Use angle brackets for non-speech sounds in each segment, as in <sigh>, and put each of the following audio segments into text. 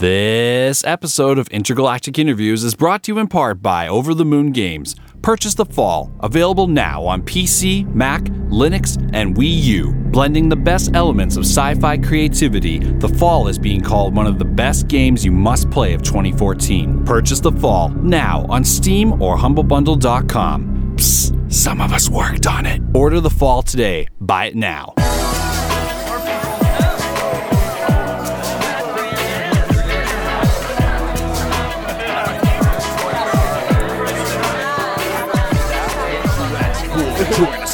This episode of Intergalactic Interviews is brought to you in part by Over the Moon Games. Purchase The Fall, available now on PC, Mac, Linux, and Wii U. Blending the best elements of sci fi creativity, The Fall is being called one of the best games you must play of 2014. Purchase The Fall now on Steam or HumbleBundle.com. Psst, some of us worked on it. Order The Fall today. Buy it now.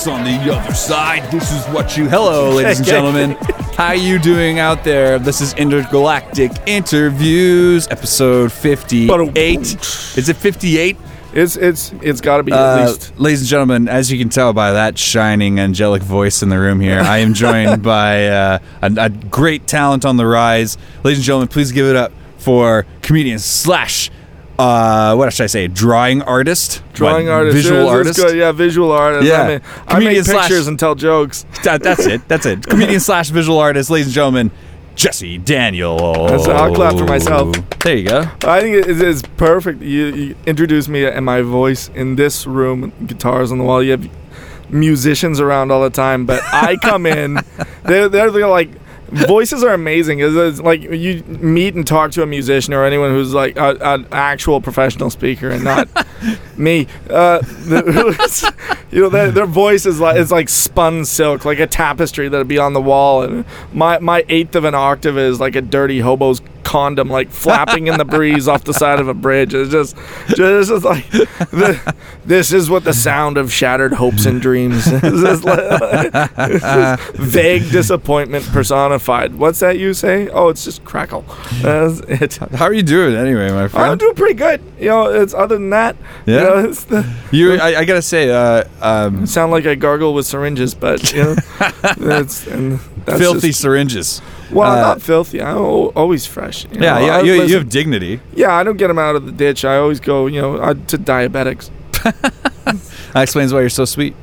On the other side. This is what you. Hello, ladies and gentlemen. <laughs> How you doing out there? This is Intergalactic Interviews, episode fifty-eight. Is it fifty-eight? It's it's it's got to be at Uh, least. ladies and gentlemen, as you can tell by that shining angelic voice in the room here, I am joined <laughs> by uh, a, a great talent on the rise. Ladies and gentlemen, please give it up for comedian slash, uh, what should I say, drawing artist, Drawing What, artist, visual Yeah, artist. good. yeah, visual artist. Yeah. I, mean, I Comedian make slash- pictures and tell jokes. <laughs> That, that's it. That's it. Comedian slash visual artist, ladies and gentlemen, Jesse Daniel. That's- I'll clap for myself. There you go. I think it is perfect. You, you introduced me and my voice in this room, guitars on the wall. You have musicians around all the time, but I come in. <laughs> They're they're, they're like. Voices are amazing. It's, it's like you meet and talk to a musician or anyone who's like a- an actual professional speaker and not <laughs> me. Uh, you know, their, their voice is like it's like spun silk, like a tapestry that'd be on the wall. And my my eighth of an octave is like a dirty hobo's condom, like flapping in the breeze off the side of a bridge. It's just, just, just like the, this is what the sound of shattered hopes and dreams. It's like- <laughs> it's just <laughs> vague disappointment personified. What's that you say? Oh, it's just crackle. That's it. How are you doing anyway, my friend? I'm doing pretty good. You know, it's other than that. you Yeah? know, it's the, You, I, I gotta say, uh, um, sound like I gargle with syringes, but you know, <laughs> that's filthy just- syringes. Well, uh, not filthy. I'm always fresh. you Yeah, know. yeah, I you, you have dignity. yeah, I don't get them out of the ditch. I always go, you know, uh, to diabetics. <laughs> That explains why you're so sweet.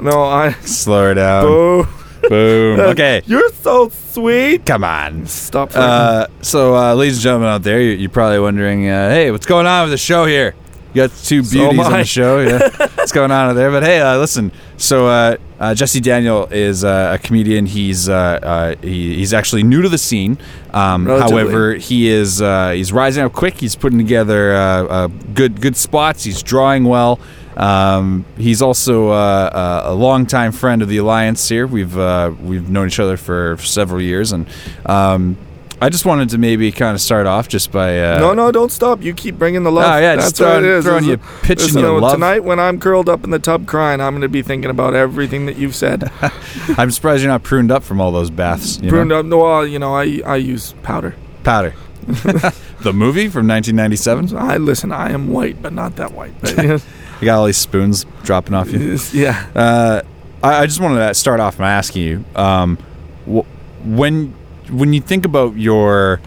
No, I. Slow her down. Oh, Boom. <laughs> Okay, you're so sweet. come on. Stop. Uh, so, uh, ladies and gentlemen out there, you're, you're probably wondering, uh, hey, what's going on with the show here? You got two So beauties on the show. Yeah, <laughs> what's going on there? But hey, uh, listen. So, uh, uh, Jesse Daniel is uh, a comedian. He's uh, uh, he, he's actually new to the scene. Um, however, he is uh, he's rising up quick. He's putting together uh, uh, good good spots. He's drawing well. Um, he's also uh, uh, a longtime friend of the alliance. Here, we've uh, we've known each other for several years, and um, I just wanted to maybe kind of start off just by uh, no, no, don't stop. You keep bringing the love. Oh, yeah, That's just what throwing- it is. throwing you- pitching you love. Tonight, when I'm curled up in the tub crying, I'm going to be thinking about everything that you've said. <laughs> I'm surprised you're not pruned up from all those baths. You Pruned know? up. No, well, you know, I I use powder. Powder. <laughs> <laughs> the movie from 1997. I listen. I am white, but not that white. But, you You got all these spoons dropping off you. yeah. Uh, I, I just wanted to start off by asking you, um, wh- when when you think about your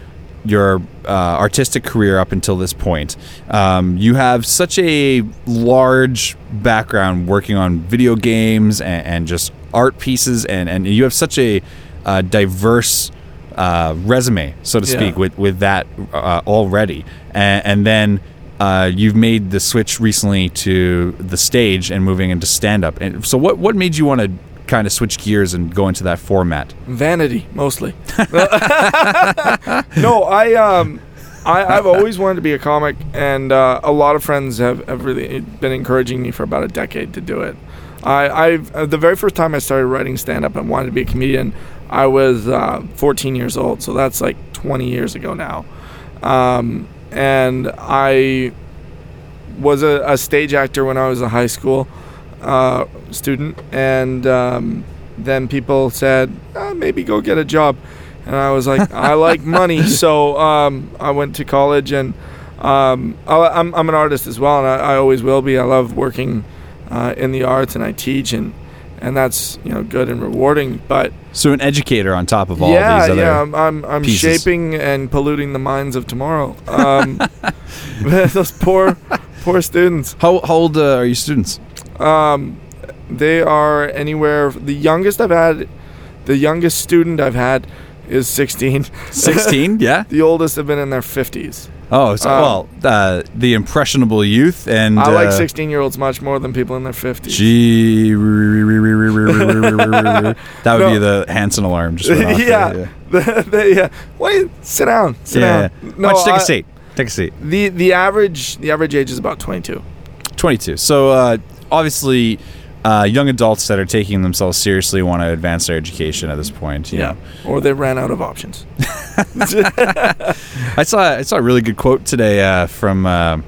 your uh, artistic career up until this point, um, you have such a large background working on video games and, and just art pieces, and, and you have such a uh, diverse uh, resume, so to Yeah. speak, with with that uh, already, and, and then. Uh, you've made the switch recently to the stage and moving into stand up. And so, what what made you want to kind of switch gears and go into that format? Vanity, mostly. <laughs> <laughs> no, I um, I, I've always wanted to be a comic, and uh, a lot of friends have, have really been encouraging me for about a decade to do it. I, I've uh, the very first time I started writing stand up and wanted to be a comedian, I was uh, 14 years old, so that's like 20 years ago now, um, and I was a, a stage actor when I was in high school uh, student, and um, then people said, "Ah, maybe go get a job. And I was like, I <laughs> like money. So um, I went to college and um, I, I'm, I'm an artist as well, and I, I always will be. I love working uh, in the arts and I teach, and, and that's you know good and rewarding. But So, an educator on top of all yeah, these other. yeah, I'm, I'm, I'm pieces. shaping and polluting the minds of tomorrow. Um, <laughs> <laughs> those poor, poor students. How, how old uh, are your students? Um, they are anywhere. The youngest I've had, the youngest student I've had, is 16. 16, yeah. the oldest have been in their 50s. Oh, so, Um, well, uh, the impressionable youth and I like uh, 16 year olds much more than people in their 50s. Gee, that would No. be the Hansen alarm. Just went off there, yeah. yeah. They- yeah. Wait, sit down. Sit Yeah. down. Why don't you take I- a seat? Take a seat. The the average the average age is about 22. 22. So uh, obviously, uh, young adults that are taking themselves seriously want to advance their education at this point. You know. Or they ran out of options. <laughs> <laughs> I saw I saw a really good quote today uh, from. Uh,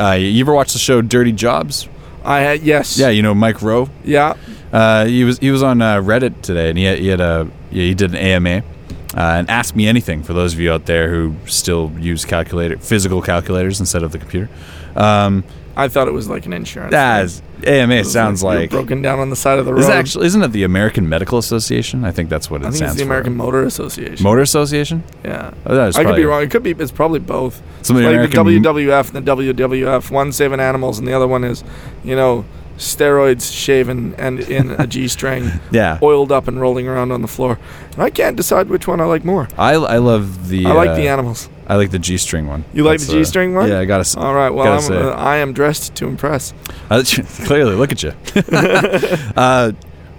uh, you ever watch the show Dirty Jobs? I had yes. Yeah, you know Mike Rowe. Yeah. Uh, he was he was on uh, Reddit today, and he had, he had a he did an AMA. Uh, and ask me anything for those of you out there who still use calculator physical calculators instead of the computer. Um, I thought it was like an insurance. as AMA It sounds you're like broken down on the side of the road. is actually isn't it the American Medical Association? I think that's what it I think stands it's the for. American Motor Association. Motor Association. yeah. Oh, that is I could probably- be wrong. It could be. It's probably both. Some of the like American the WWF and the WWF. One saving animals, and the other one is, you know, steroids shaven and in a <laughs> g-string, yeah. oiled up and rolling around on the floor. And I can't decide which one I like more. I, I love the I like uh, the animals. I like the G string one. You like That's, the G-string one? Yeah, I gotta. All right. Well, I'm, uh, I am dressed to impress. <laughs> Uh, <laughs> clearly, look at you. <laughs> uh,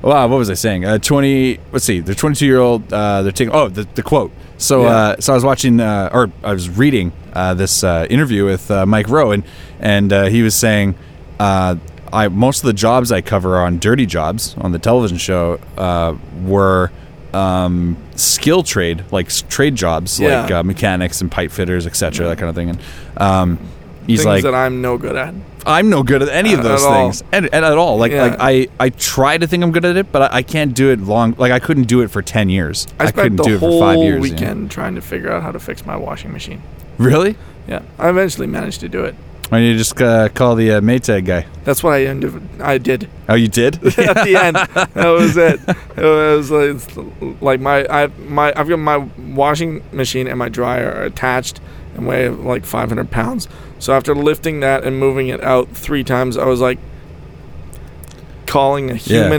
wow, what was I saying? Uh, Twenty. Let's see. They're twenty-two-year-old. Uh, they're taking. Oh, the, the quote. So, Yeah. uh, so I was watching, uh, or I was reading uh, this uh, interview with uh, Mike Rowe, and and uh, he was saying, uh, I most of the jobs I cover on Dirty Jobs on the television show uh, were. Um, skill trade, like trade jobs, Yeah. like uh, mechanics and pipe fitters, etc., that kind of thing. And um, he's Things like, that I'm no good at. I'm no good at any of those things, and, and at all. Like Yeah. like I I try to think I'm good at it, but I, I can't do it long. Like I couldn't do it for ten years. I spent couldn't do it for five years. you know? weekend trying to figure out how to fix my washing machine. Really? Yeah, I eventually managed to do it. Why don't you just uh, call the uh, Maytag guy? That's what I ended. I did Oh, you did? <laughs> at the end. That was it. <laughs> It was like, it's like my I my I've got my washing machine and my dryer are attached and weigh like 500 pounds. So after lifting that and moving it out three times, I was like calling a Yeah.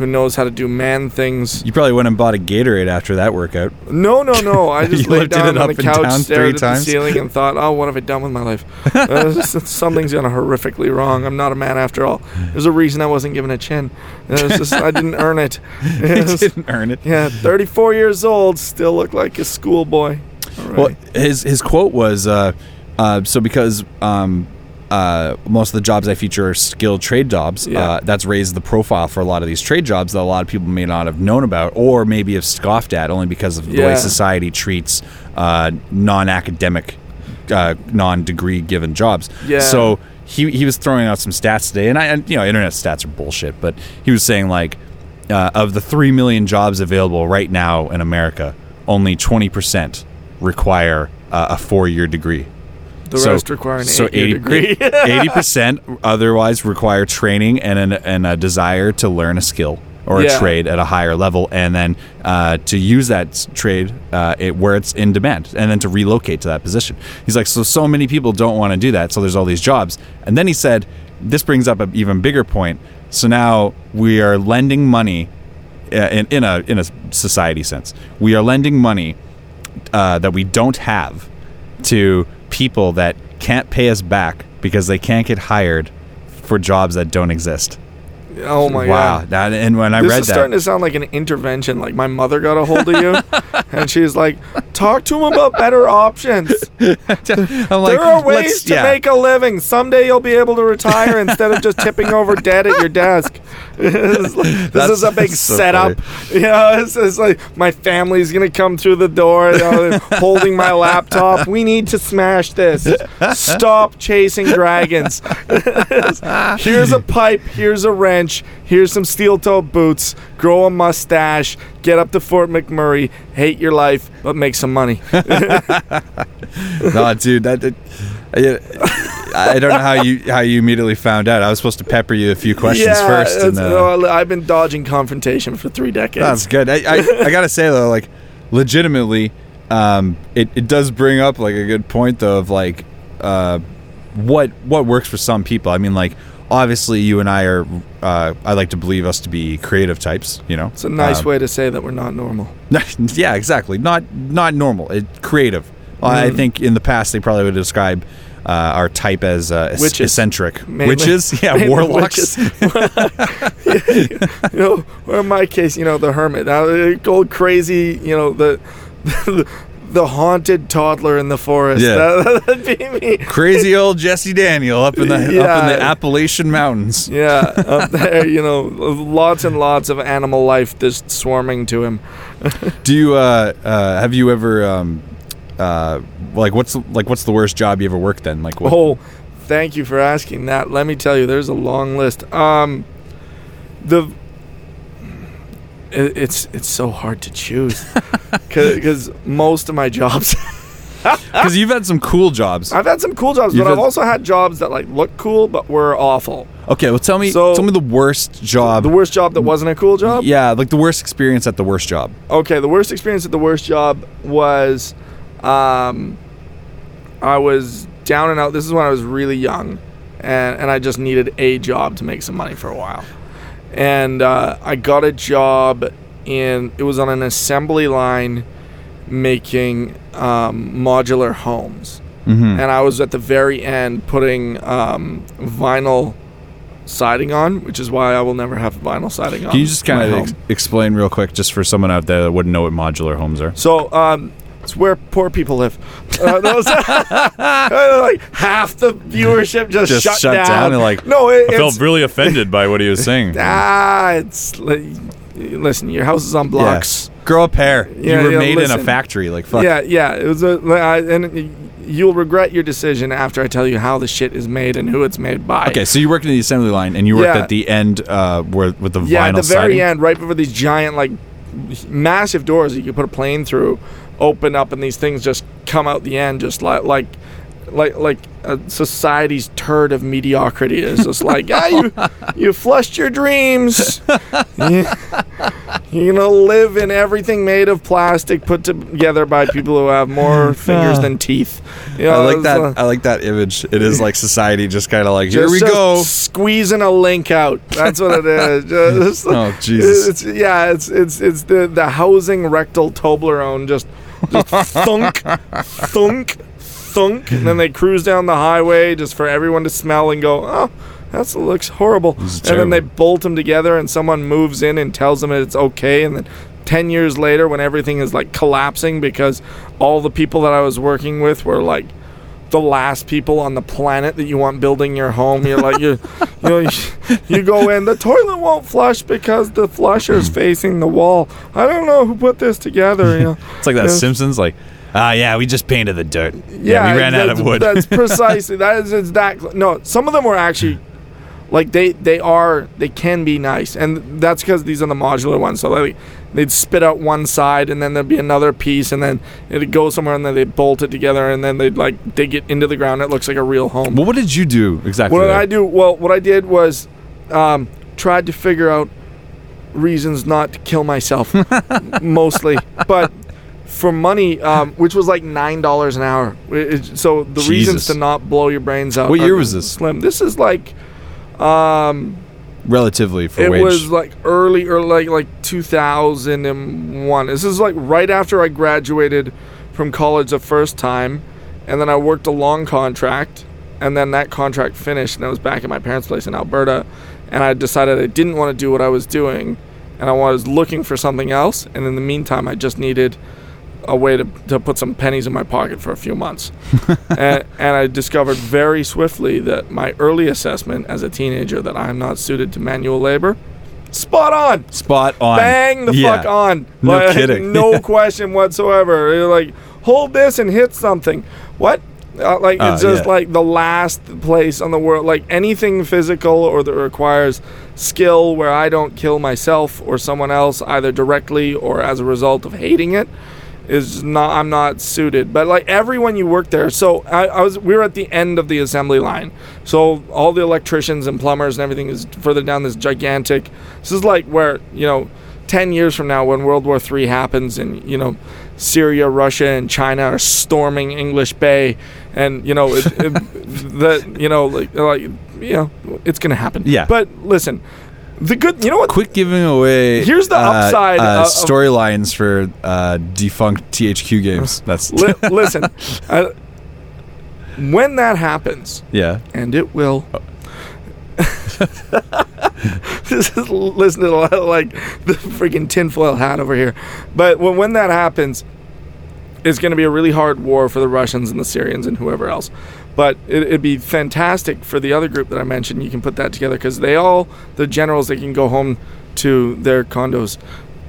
Who knows how to do man things. you probably went and bought a Gatorade after that workout. No, no, no. <laughs> I just laid down it on the couch, stared at times? the ceiling, and thought, "Oh, what have I done with my life? <laughs> Uh, something's gone horrifically wrong. I'm not a man after all. There's a reason I wasn't given a chin. Just, I didn't earn it. <laughs> It was- didn't earn it. yeah, 34 years old, still look like a schoolboy. Right. Well, his his quote was, uh, uh, "So because um, uh, most of the jobs I feature are skilled trade jobs, Yeah. uh, that's raised the profile for a lot of these trade jobs that a lot of people may not have known about, or maybe have scoffed at, only because of the way society treats uh, non-academic, uh, non-degree given jobs. Yeah. So he he was throwing out some stats today, and I and, you know internet stats are bullshit, but he was saying like uh, of the three million jobs available right now in America, only twenty percent require uh, a four-year degree. The so- rest require an so eight-year degree. Eighty <laughs> percent otherwise require training and an, and a desire to learn a skill or Yeah. a trade at a higher level, and then uh, to use that trade uh, it, where it's in demand, and then to relocate to that position. He's like, so so many people don't want to do that, so there's all these jobs. And then he said, this brings up an even bigger point. So now we are lending money uh, in, in a in a society sense. We are lending money uh, that we don't have to people that can't pay us back because they can't get hired for jobs that don't exist. Oh my wow! god. That, and when I read this read is starting to sound like an intervention. Like my mother got a hold of you, <laughs> and she's like, "Talk to him about better options. <laughs> I'm like, there are ways to yeah. make a living. Someday you'll be able to retire instead of just tipping over dead at your desk. <laughs> This That's- is a big so setup. You know, it's, it's like my family's gonna come through the door, you know, holding my laptop. We need to smash this. Stop chasing dragons. here's a pipe. Here's a wrench. Here's some steel-toe boots. Grow a mustache. Get up to Fort McMurray. Hate your life, but make some money. <laughs> no, dude, that. that I, I don't know how you how you immediately found out. I was supposed to pepper you a few questions yeah, first. And, uh, well, I've been dodging confrontation for three decades. That's good. I, I, I gotta say though, like, legitimately, um, it, it does bring up like a good point though of like, uh, what what works for some people. I mean, like, obviously you and I are. Uh, I like to believe us to be creative types. You know, It's a nice Um, way to say that we're not normal. <laughs> yeah, exactly. Not not normal. It, creative. I Mm. think in the past they probably would describe uh, our type as uh, Witches. eccentric. Mainly- Witches, <laughs> yeah, warlocks. witches. <laughs> you know, or in my case, you know, the hermit. Now, uh, go crazy. You know, the the, haunted toddler in the forest. Yeah. That, <laughs> would be me. Crazy old Jesse Daniel up in the up in the Appalachian Mountains. Yeah, <laughs> up there, you know, lots and lots of animal life just swarming to him. <laughs> Do you uh, uh, have you ever um, uh, like what's like what's the worst job you ever worked then? Like what? Oh, thank you for asking that. Let me tell you, there's a long list. Um, the it, it's it's so hard to choose <laughs> because most of my jobs <laughs> Because you've had some cool jobs. I've had some cool jobs, You've but I've had- also had jobs that like look cool but were awful. Okay, well tell me So- tell me the worst job. The worst job that wasn't a cool job. yeah, like the worst experience at the worst job. Okay, the worst experience at the worst job was, um, I was down and out. This is when I was really young, and and I just needed a job to make some money for a while, and uh, I got a job in. It was on an assembly line, making um, modular homes, Mm-hmm. and I was at the very end putting um, vinyl siding on, which is why I will never have vinyl siding on. Can you just kind of ex- explain real quick, just for someone out there that wouldn't know what modular homes are? So, um, it's where poor people live. <laughs> Uh, <laughs> like half the viewership just, Just shut, shut down and, like, no, it, I felt really <laughs> offended by what he was saying. ah, it's like, listen, your house is on blocks. Grow a pair. Yeah, you were yeah, made in a factory. Like fuck. Yeah, yeah, it was a, and you'll regret your decision after I tell you how the shit is made and who it's made by. Okay, so you worked in the assembly line, and you worked Yeah. at the end uh, where with the Yeah, vinyl at the very siding? end, right before these giant, like, massive doors that you could put a plane through, open up, and these things just come out the end, just like like like like a society's turd of mediocrity is <laughs> just like, ah, you you flushed your dreams. <laughs> you, you're gonna live in everything made of plastic put together by people who have more <laughs> fingers than teeth. You I like that. uh, I like that image. It is like society just kind of like here we go. Squeezing a link out. That's what it is. Just- Oh Jesus! It's yeah, it's it's it's the the housing rectal Toblerone just thunk, thunk, thunk, and then they cruise down the highway just for everyone to smell and go, oh, that looks horrible. And then they bolt them together, and someone moves in and tells them it's okay, and then. 10 years later when everything is like collapsing because all the people that I was working with were like the last people on the planet that you want building your home. You're like you, you <laughs> know, you, you go in. The toilet won't flush because the flusher's <laughs> facing the wall. I don't know who put this together. You know, <laughs> It's like that Yeah. Simpsons. Like, ah, yeah, we just painted the dirt. Yeah, we ran out of wood. That's precisely that is exactly no. Some of them were actually like they they are they can be nice, and that's because these are the modular ones. So like they'd spit out one side, and then there'd be another piece, and then it'd go somewhere, and then they'd bolt it together, and then they'd like dig it into the ground. It looks like a real home. well, what did you do exactly? What did? I do? Well, what I did was um, tried to figure out reasons not to kill myself, <laughs> mostly. But for money, um, which was like nine dollars an hour. It- so the reasons to not blow your brains out. What year was this? Slim. This is like. Um, Relatively for it wage. was like early or like like 2001 this is like right after i graduated from college the first time and then i worked a long contract and then that contract finished and i was back at my parents place in alberta and i decided i didn't want to do what i was doing and i was looking for something else and in the meantime i just needed a way to, to put some pennies in my pocket for a few months <laughs> and, and i discovered very swiftly that my early assessment as a teenager that i'm not suited to manual labor spot on spot on. bang the Yeah. fuck on No Like, kidding. no <laughs> question whatsoever You're like hold this and hit something what uh, like it's Uh, just yeah. like the last place on the world like anything physical or that requires skill where i don't kill myself or someone else either directly or as a result of hating it is not I'm not suited. But like everyone you work there, so I, I was we were at the end of the assembly line. So all the electricians and plumbers and everything is further down this gigantic. This is like where you know. 10 years from now when World War III happens and you know Syria, Russia and China are storming English Bay and you know it, it, <laughs> that you know, like, like you know, it's gonna happen. Yeah. But listen, the good. You know what? Quit giving away. Here's the uh, upside uh, of- storylines for uh, defunct THQ games. That's Li- <laughs> listen, uh, when that happens, yeah. and it will. <laughs> this is listen to like the freaking tinfoil hat over here. But when, when that happens, it's going to be a really hard war for the Russians and the Syrians and whoever else. But it, it'd be fantastic for the other group that I mentioned. You can put that together because they all, the generals, they can go home to their condos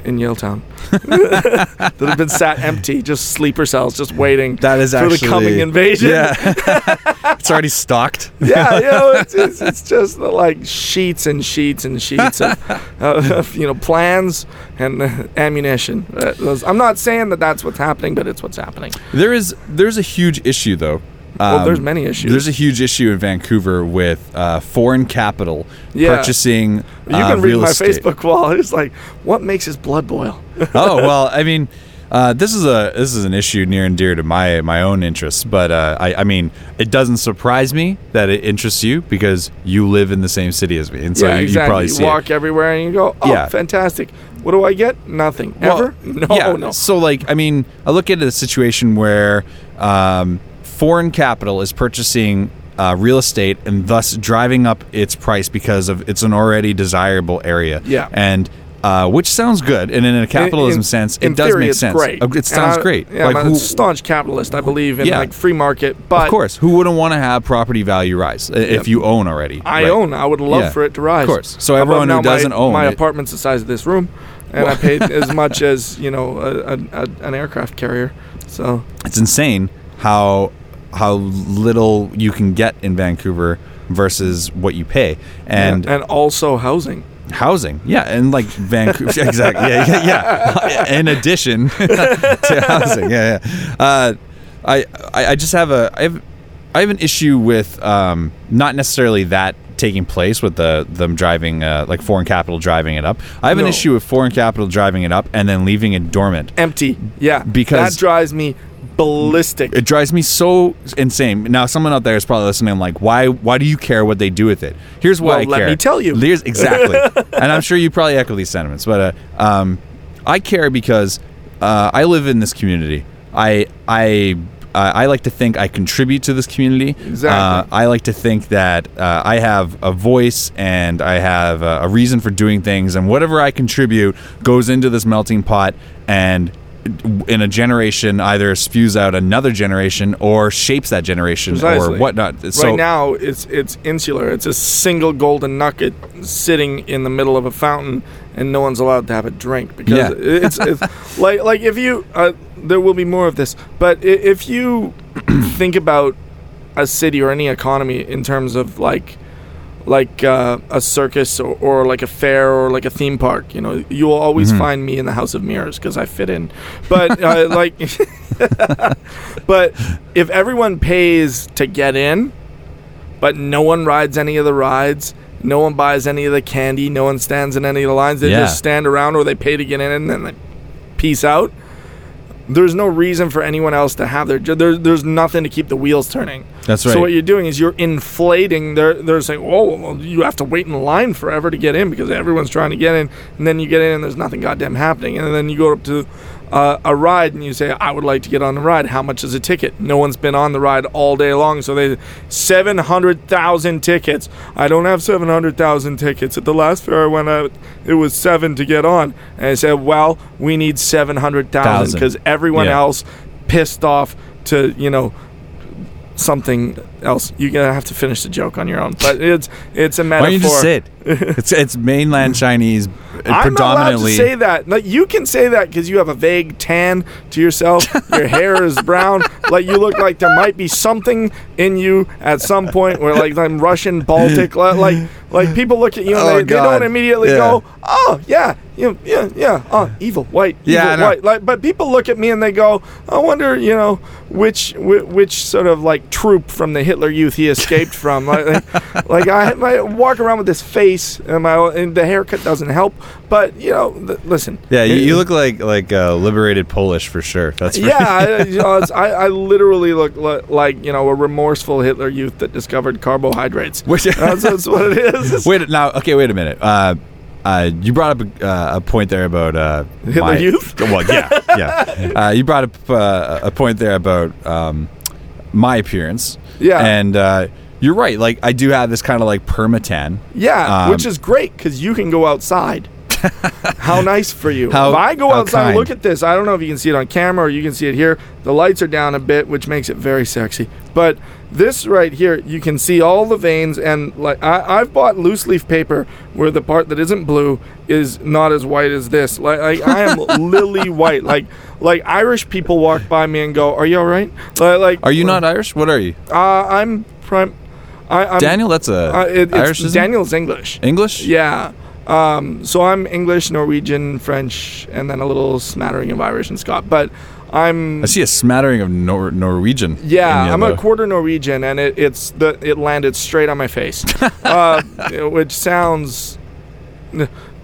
in Yaletown <laughs> that have been sat empty, just sleeper cells, just waiting That is for actually the coming invasion. Yeah. <laughs> it's already stocked. <laughs> yeah, you know, it's, it's, it's just like sheets and sheets and sheets of, uh, of you know plans and uh, ammunition. Uh, I'm not saying that that's what's happening, but it's what's happening. There is there's a huge issue though. Well, there's Um, many issues. There's a huge issue in Vancouver with uh, foreign capital Yeah. purchasing you uh, can read real my estate. Facebook wall. <laughs> It's like, what makes his blood boil? <laughs> oh well, I mean, uh, this is a this is an issue near and dear to my my own interests. But uh, I, I mean, it doesn't surprise me that it interests you because you live in the same city as me, and so yeah, you, exactly. you probably You walk it. everywhere and you go, oh, Yeah. fantastic. What do I get? Nothing. Well, Ever? <laughs> No, yeah, no. So like, I mean, I look at a situation where um, foreign capital is purchasing uh, real estate and thus driving up its price because of it's an already desirable area. Yeah. and. Uh, which sounds good, and in a capitalism in, sense, in it does make sense. Great. Uh, It sounds I- great. Yeah, like I'm who, a staunch capitalist. I believe in Yeah. like free market, but of course, who wouldn't want to have property value rise i- if you own already? I right? own. I would love Yeah. for it to rise. Of course. So everyone who doesn't own my it- apartment's the size of this room, and I paid <laughs> as much as you know a, a, a, an aircraft carrier. So It's insane how how little you can get in Vancouver versus what you pay, and and also housing. housing. Yeah, and like Vancouver, <laughs> exactly. Yeah, yeah, yeah. In addition <laughs> to housing, yeah, yeah. Uh, I, I I just have a I have I have an issue with um, not necessarily that taking place with the them driving uh, like foreign capital driving it up. I have an issue with foreign capital driving it up and then leaving it dormant. Empty. Yeah. Because- that drives me ballistic. It drives me so insane. Now, someone out there is probably listening. I'm like, why? Why do you care what they do with it? Here's why Well, I let care. me tell you. Here's exactly, <laughs> and I'm sure you probably echo these sentiments. But uh, um, I care because uh, I live in this community. I I. Uh, I like to think I contribute to this community. Exactly. Uh, I like to think that uh, I have a voice and I have a, a reason for doing things, and whatever I contribute goes into this melting pot and in a generation either spews out another generation or shapes that generation Precisely. or whatnot. So right now, it's it's insular. It's a single golden nugget sitting in the middle of a fountain, and no one's allowed to have a drink because Yeah. it's, it's <laughs> like like if you uh, there will be more of this, but if you think about a city or any economy in terms of like like uh, a circus or, or like a fair or like a theme park you know? You will always find me in the house of mirrors because i fit in. But uh, <laughs> like <laughs> but if everyone pays to get in but no one rides any of the rides no one buys any of the candy no one stands in any of the lines they Yeah. just stand around or they pay to get in and then they peace out there's no reason for anyone else to have their there, there's nothing to keep the wheels turning That's right. so what you're doing is you're inflating they're they're saying oh well, you have to wait in line forever to get in because everyone's trying to get in and then you get in and there's nothing goddamn happening and then you go up to uh, a ride and you say I would like to get on the ride how much is a ticket no one's been on the ride all day long so they 700,000 tickets I don't have 700,000 tickets at the last fair I went out it was 7 to get on and I said well we need 700,000 Thousand. because everyone Yeah. else pissed off to you know something else. You're gonna have to finish the joke on your own, but it's it's a Why metaphor. don't you just say it? <laughs> It's it's mainland Chinese, uh, I'm not allowed to say that. Like you can say that because you have a vague tan to yourself. Your hair is brown. Like you look like there might be something in you at some point where like I'm Russian, Baltic. Like like people look at you and Oh, they, they don't immediately Yeah. go, oh yeah, you yeah yeah, oh evil white, evil Yeah, I white. Like but people look at me and they go, I wonder you know which whi- which sort of like troop from the Hitler Youth he escaped from. Like like, like I, I walk around with this face face and my and the haircut doesn't help. But you know, th- listen. Yeah, you, you look like like uh, liberated Polish for sure. That's for yeah, I, you know, <laughs> I, I literally look li- like you know a remorseful Hitler youth that discovered carbohydrates. <laughs> Which- that's, that's what it is. <laughs> Wait now. Okay, wait a minute. Uh, uh, you brought up a, uh, a point there about uh, Hitler my- Youth? Well, yeah, yeah. Uh, you brought up uh, a point there about um, my appearance. Yeah. and uh, you're right. Like I do have this kind of like permatan. Yeah, Um, which is great because you can go outside. <laughs> how nice for you. How- if I go outside, look at this. I don't know if you can see it on camera or you can see it here. The lights are down a bit, which makes it very sexy. But this right here, you can see all the veins, and like I, I've bought loose leaf paper where the part that isn't blue is not as white as this. Like, like I am <laughs> lily white. Like like Irish people walk by me and go, "Are you all right?" Like, like Are you not Irish? What are you? Uh, I'm prime. I, I'm, Daniel? That's a Uh, it, Irish. Daniel's English. English. Yeah. Um, so I'm English, Norwegian, French, and then a little smattering of Irish and Scot. But I'm I see a smattering of Nor- Norwegian. yeah, I'm a quarter Norwegian, and it, it's the it landed straight on my face, <laughs> uh, which sounds.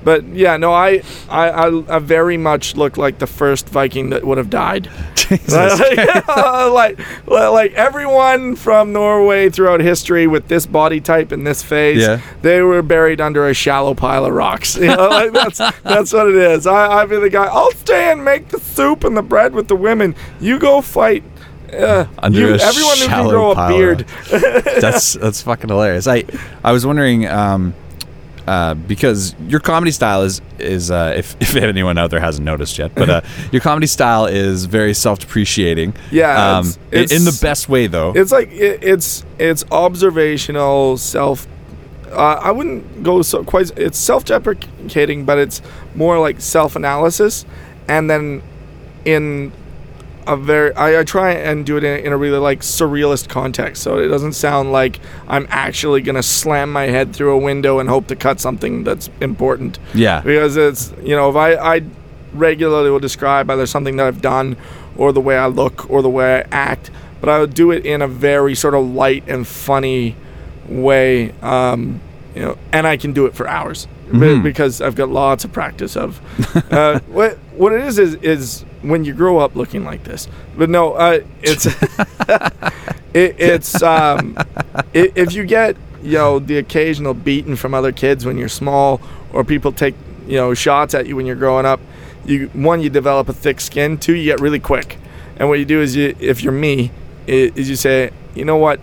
But yeah, no, I, I I I very much look like the first Viking that would have died. Jesus. <laughs> like, like everyone from Norway throughout history with this body type and this face, Yeah. they were buried under a shallow pile of rocks. <laughs> You know, like that's that's what it is. I, I'd be the guy. I'll stay and make the soup and the bread with the women. You go fight. Uh, Under you, a everyone who can grow a beard. that's that's fucking hilarious. I I was wondering um, uh, because your comedy style is is uh, if <laughs> if anyone out there hasn't noticed yet, but uh, <laughs> your comedy style is very self depreciating. Yeah, um, it's- i- in the best way though. It's like it, it's it's observational self. Uh, I wouldn't go so quite. It's self-deprecating, but it's more like self-analysis, and then in a very I, I try and do it in, in a really like surrealist context, so it doesn't sound like I'm actually gonna slam my head through a window and hope to cut something that's important. Yeah, because it's you know if I I regularly will describe either something that I've done or the way I look or the way I act, but I would do it in a very sort of light and funny way, um, you know, and I can do it for hours Mhm. because I've got lots of practice of uh, <laughs> what what it is is is when you grow up looking like this. But no, uh, it's <laughs> <laughs> it, it's um, i if you get you know the occasional beating from other kids when you're small, or people take you know shots at you when you're growing up, you one you develop a thick skin. Two, you get really quick. And what you do is you, if you're me, is you say, you know what,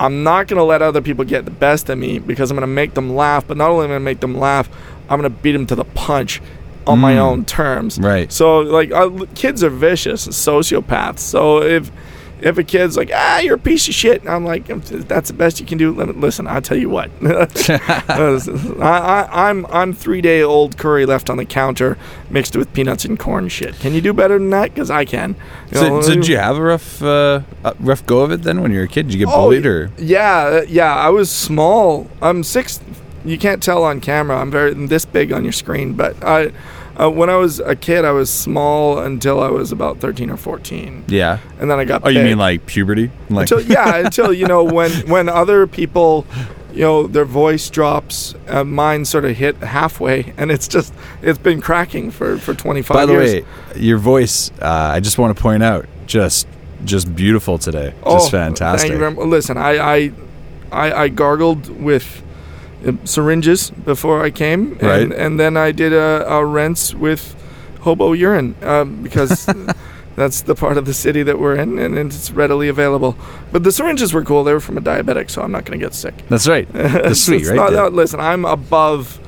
I'm not gonna let other people get the best of me because I'm gonna make them laugh. But not only am I gonna make them laugh, I'm gonna beat them to the punch on my Mm. own terms. Right. So like, uh, kids are vicious, sociopaths. So if if a kid's like, ah, you're a piece of shit, and I'm like, "If that's the best you can do. Listen, I'll tell you what. <laughs> I, I, I'm I'm three day old curry left on the counter mixed with peanuts and corn shit. Can you do better than that? Because I can. You So, know, so did you have a rough uh, rough go of it then when you were a kid? Did you get Oh, bullied or? Yeah, uh, yeah. I was small. I'm six. You can't tell on camera. I'm very I'm this big on your screen, but I. Uh, when I was a kid, I was small until I was about 13 or 14, Yeah. and then I got. Oh, you mean like puberty? Like until yeah <laughs> until you know when when other people you know their voice drops uh, mine sort of hit halfway and it's just it's been cracking for for 25 By the years way, your voice. Uh, I just want to point out, just just beautiful today. Just fantastic. Oh, very much. listen I, I i i gargled with syringes before i came and, Right. and then i did a, a rinse with hobo urine um, because <laughs> that's the part of the city that we're in and it's readily available but the syringes were cool they were from a diabetic so i'm not going to get sick That's right. <laughs> That's sweet, right? not- no, listen, I'm above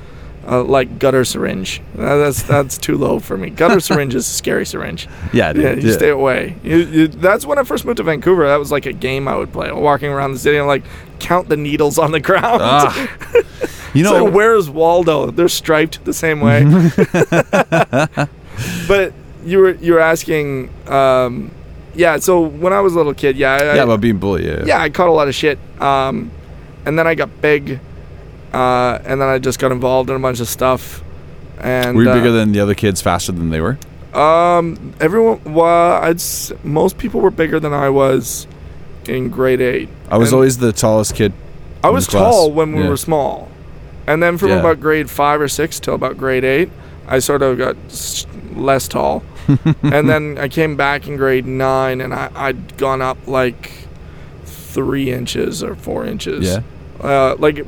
uh, like gutter syringe. Uh, that's that's too low for me. Gutter <laughs> syringe is a scary syringe. Yeah, dude, Yeah, you yeah. stay away. You, you, that's when I first moved to Vancouver. That was like a game I would play. Walking around the city and like count the needles on the ground. Ah. <laughs> you know, like, where's Waldo? They're striped the same way. <laughs> but you were you were asking, um, yeah. So when I was a little kid, yeah, I, yeah, about being bullied. Yeah. yeah, I caught a lot of shit. Um, and then I got big, uh, and then I just got involved in a bunch of stuff. And Were you uh, bigger than the other kids faster than they were? um, everyone. Well, I'd most people were bigger than I was in grade eight. I was And always the tallest kid. I was tall when we Yeah. were small, And then from Yeah. about grade five or six till about grade eight, I sort of got less tall. <laughs> and then I came back in grade nine, and I, I'd gone up like three inches or four inches. Yeah. Uh, like,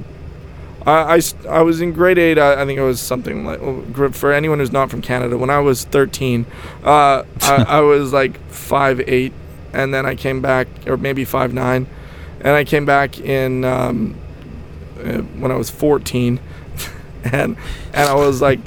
I was in grade eight. I, I think it was something like well, for anyone who's not from Canada. When I was thirteen, uh, I, I <laughs> was like five eight, and then I came back, or maybe five nine, and I came back in um, uh, when I was fourteen, <laughs> and and I was like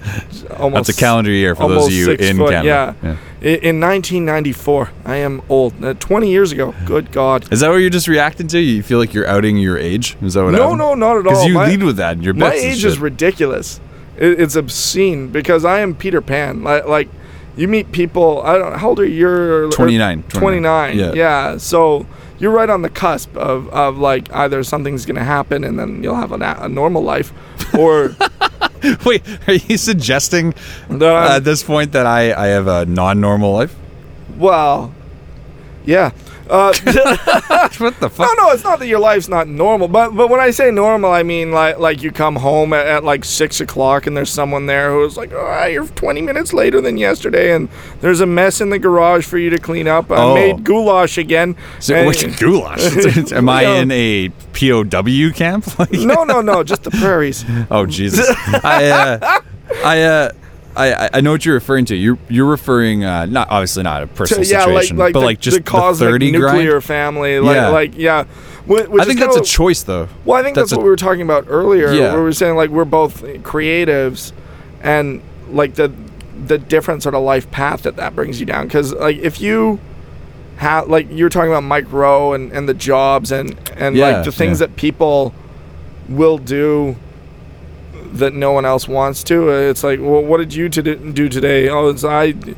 almost <laughs> That's a calendar year for those of you in foot, Canada. yeah. I- In 1994, I am old. Uh, 20 years ago. Good God. Is that what you're just reacting to? You feel like you're outing your age? Is that what I No, happened? no, not at all. Because you My- lead with that your My age is ridiculous. It, it's obscene because I am Peter Pan. Like, like you meet people. I don't. How old are you? You're 29, 29. 29, yeah. Yeah. So you're right on the cusp of, of like either something's gonna happen and then you'll have a, a normal life, or <laughs> Wait, are you suggesting I'm- at this point that I, I have a non-normal life? well, yeah. Uh, <laughs> what the fuck? no, no, it's not that your life's not normal, but but when I say normal, I mean like like you come home at, at like six o'clock and there's someone there who's like, oh, you're 20 minutes later than yesterday, and there's a mess in the garage for you to clean up. I Oh. made goulash again. So, And- <laughs> goulash. Am I <laughs> in a POW camp? Like, no, no, no, just the prairies. oh Jesus! I, uh, I, uh, I, I know what you're referring to. You're you're referring uh, not obviously not a To- personal yeah, situation, like but the, like just the cosmic thirty nuclear grind. family. Like Yeah. like yeah. Which I think that's kinda- a choice, though. Well, I think that's, That's a- what we were talking about earlier. Yeah. Where we were saying like we're both creatives, and like the the different sort of life path that that brings you down. Because like if you have like you're talking about Mike Rowe and, and the jobs and and Yeah, like the things yeah. that people will do that no one else wants to. It's like, well, what did you to do today? Oh, it's I, you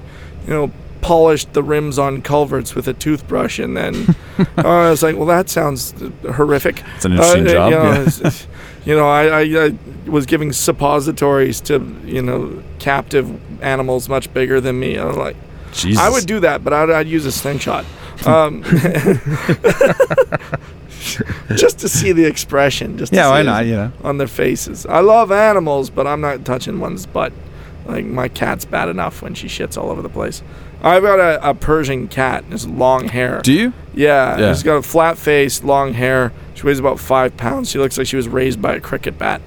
know. Polished the rims on culverts with a toothbrush, and then <laughs> uh, I was like, "Well, that sounds horrific." It's an interesting Uh, job. You know, <laughs> yeah. you know, I, I, I was giving suppositories to you know captive animals much bigger than me. I'm like, Jesus. I would do that, but I'd, I'd use a slingshot, <laughs> um, <laughs> just to see the expression. Just Yeah, see why not? You know. on their faces. I love animals, but I'm not touching one's butt. Like my cat's bad enough when she shits all over the place. I've got a, a Persian cat. And It's long hair. Do you? Yeah, Yeah. she's got a flat face, long hair. She weighs about five pounds. She looks like she was raised by a cricket bat,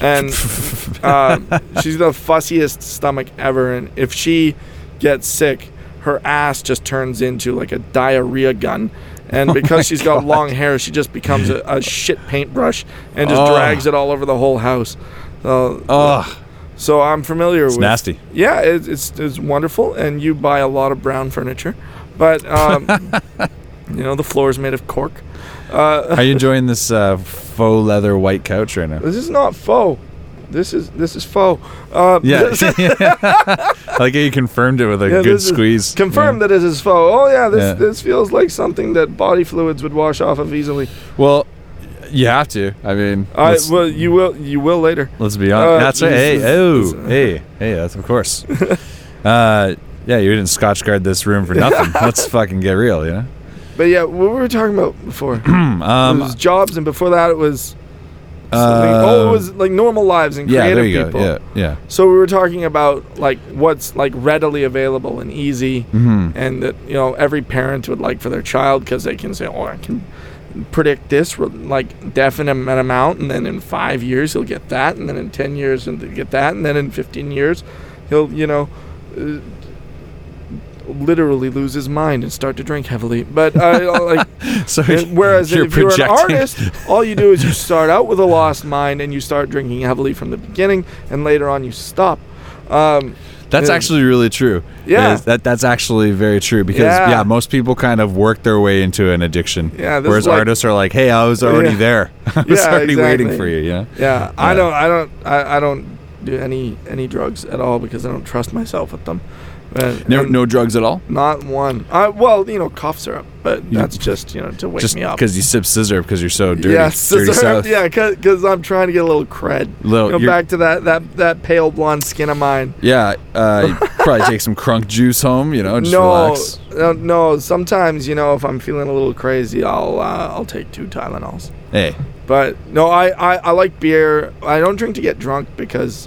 and <laughs> um, she's the fussiest stomach ever. And if she gets sick, her ass just turns into like a diarrhea gun. And <laughs> because she's got long hair, she just becomes a, a shit paintbrush and just Oh. drags it all over the whole house. So, Oh, so I'm familiar it's with. nasty. Yeah, it, it's it's wonderful, and you buy a lot of brown furniture, but um, <laughs> you know the floor is made of cork. Uh, Are you <laughs> enjoying this uh, faux leather white couch right now? this is not faux. This is this is faux. Uh, Yeah. <laughs> I like you confirmed it with a Yeah, good squeeze. confirm that it is faux. Oh yeah, this Yeah. this feels like something that body fluids would wash off of easily. Well, you have to. I mean, I well, you will you will later. let's be honest. uh, that's right. Hey, is- oh, this- hey, hey, that's of course. <laughs> uh, yeah, you didn't scotch guard this room for nothing. <laughs> let's fucking get real, you know. But yeah, what were we talking about before? <clears throat> it Um, was jobs, and before that it was. Uh, oh, it was like normal lives and yeah, creative there you people. go. Yeah, yeah. So we were talking about like what's like readily available and easy, hmm and that you know every parent would like for their child because they can say, "Oh, I can predict this like definite amount, and then in five years he'll get that, and then in ten years he'll get that, and then in fifteen years he'll you know." Literally lose his mind and start to drink heavily but uh, <laughs> like So whereas if you're an artist, all you do is you start out with a lost mind and you start drinking heavily from the beginning, and later on you stop. Um, That's Yeah. actually really true. Yeah. Is that that's actually very true because Yeah. yeah. most people kind of work their way into an addiction. Yeah, this Whereas like- artists are like, "Hey, I was already Yeah. there. <laughs> I was Yeah, already waiting for you." Know. yeah, I don't, I don't, I, I don't do any any drugs at all because I don't trust myself with them. And- No, and no drugs at all. not one. I, well, you know, cough syrup, but that's just you know to wake Just me up. because you sip scissor because you're so dirty. yeah, dirty scissor- south. yeah, because I'm trying to get a little cred. Little- Go you're- back to that that that pale blonde skin of mine. Yeah, uh, <laughs> Probably take some crunk juice home, you know, just no, relax. no, no. Sometimes you know, if I'm feeling a little crazy, I'll uh, I'll take two Tylenols. Hey, But no, I, I, I like beer. I don't drink to get drunk because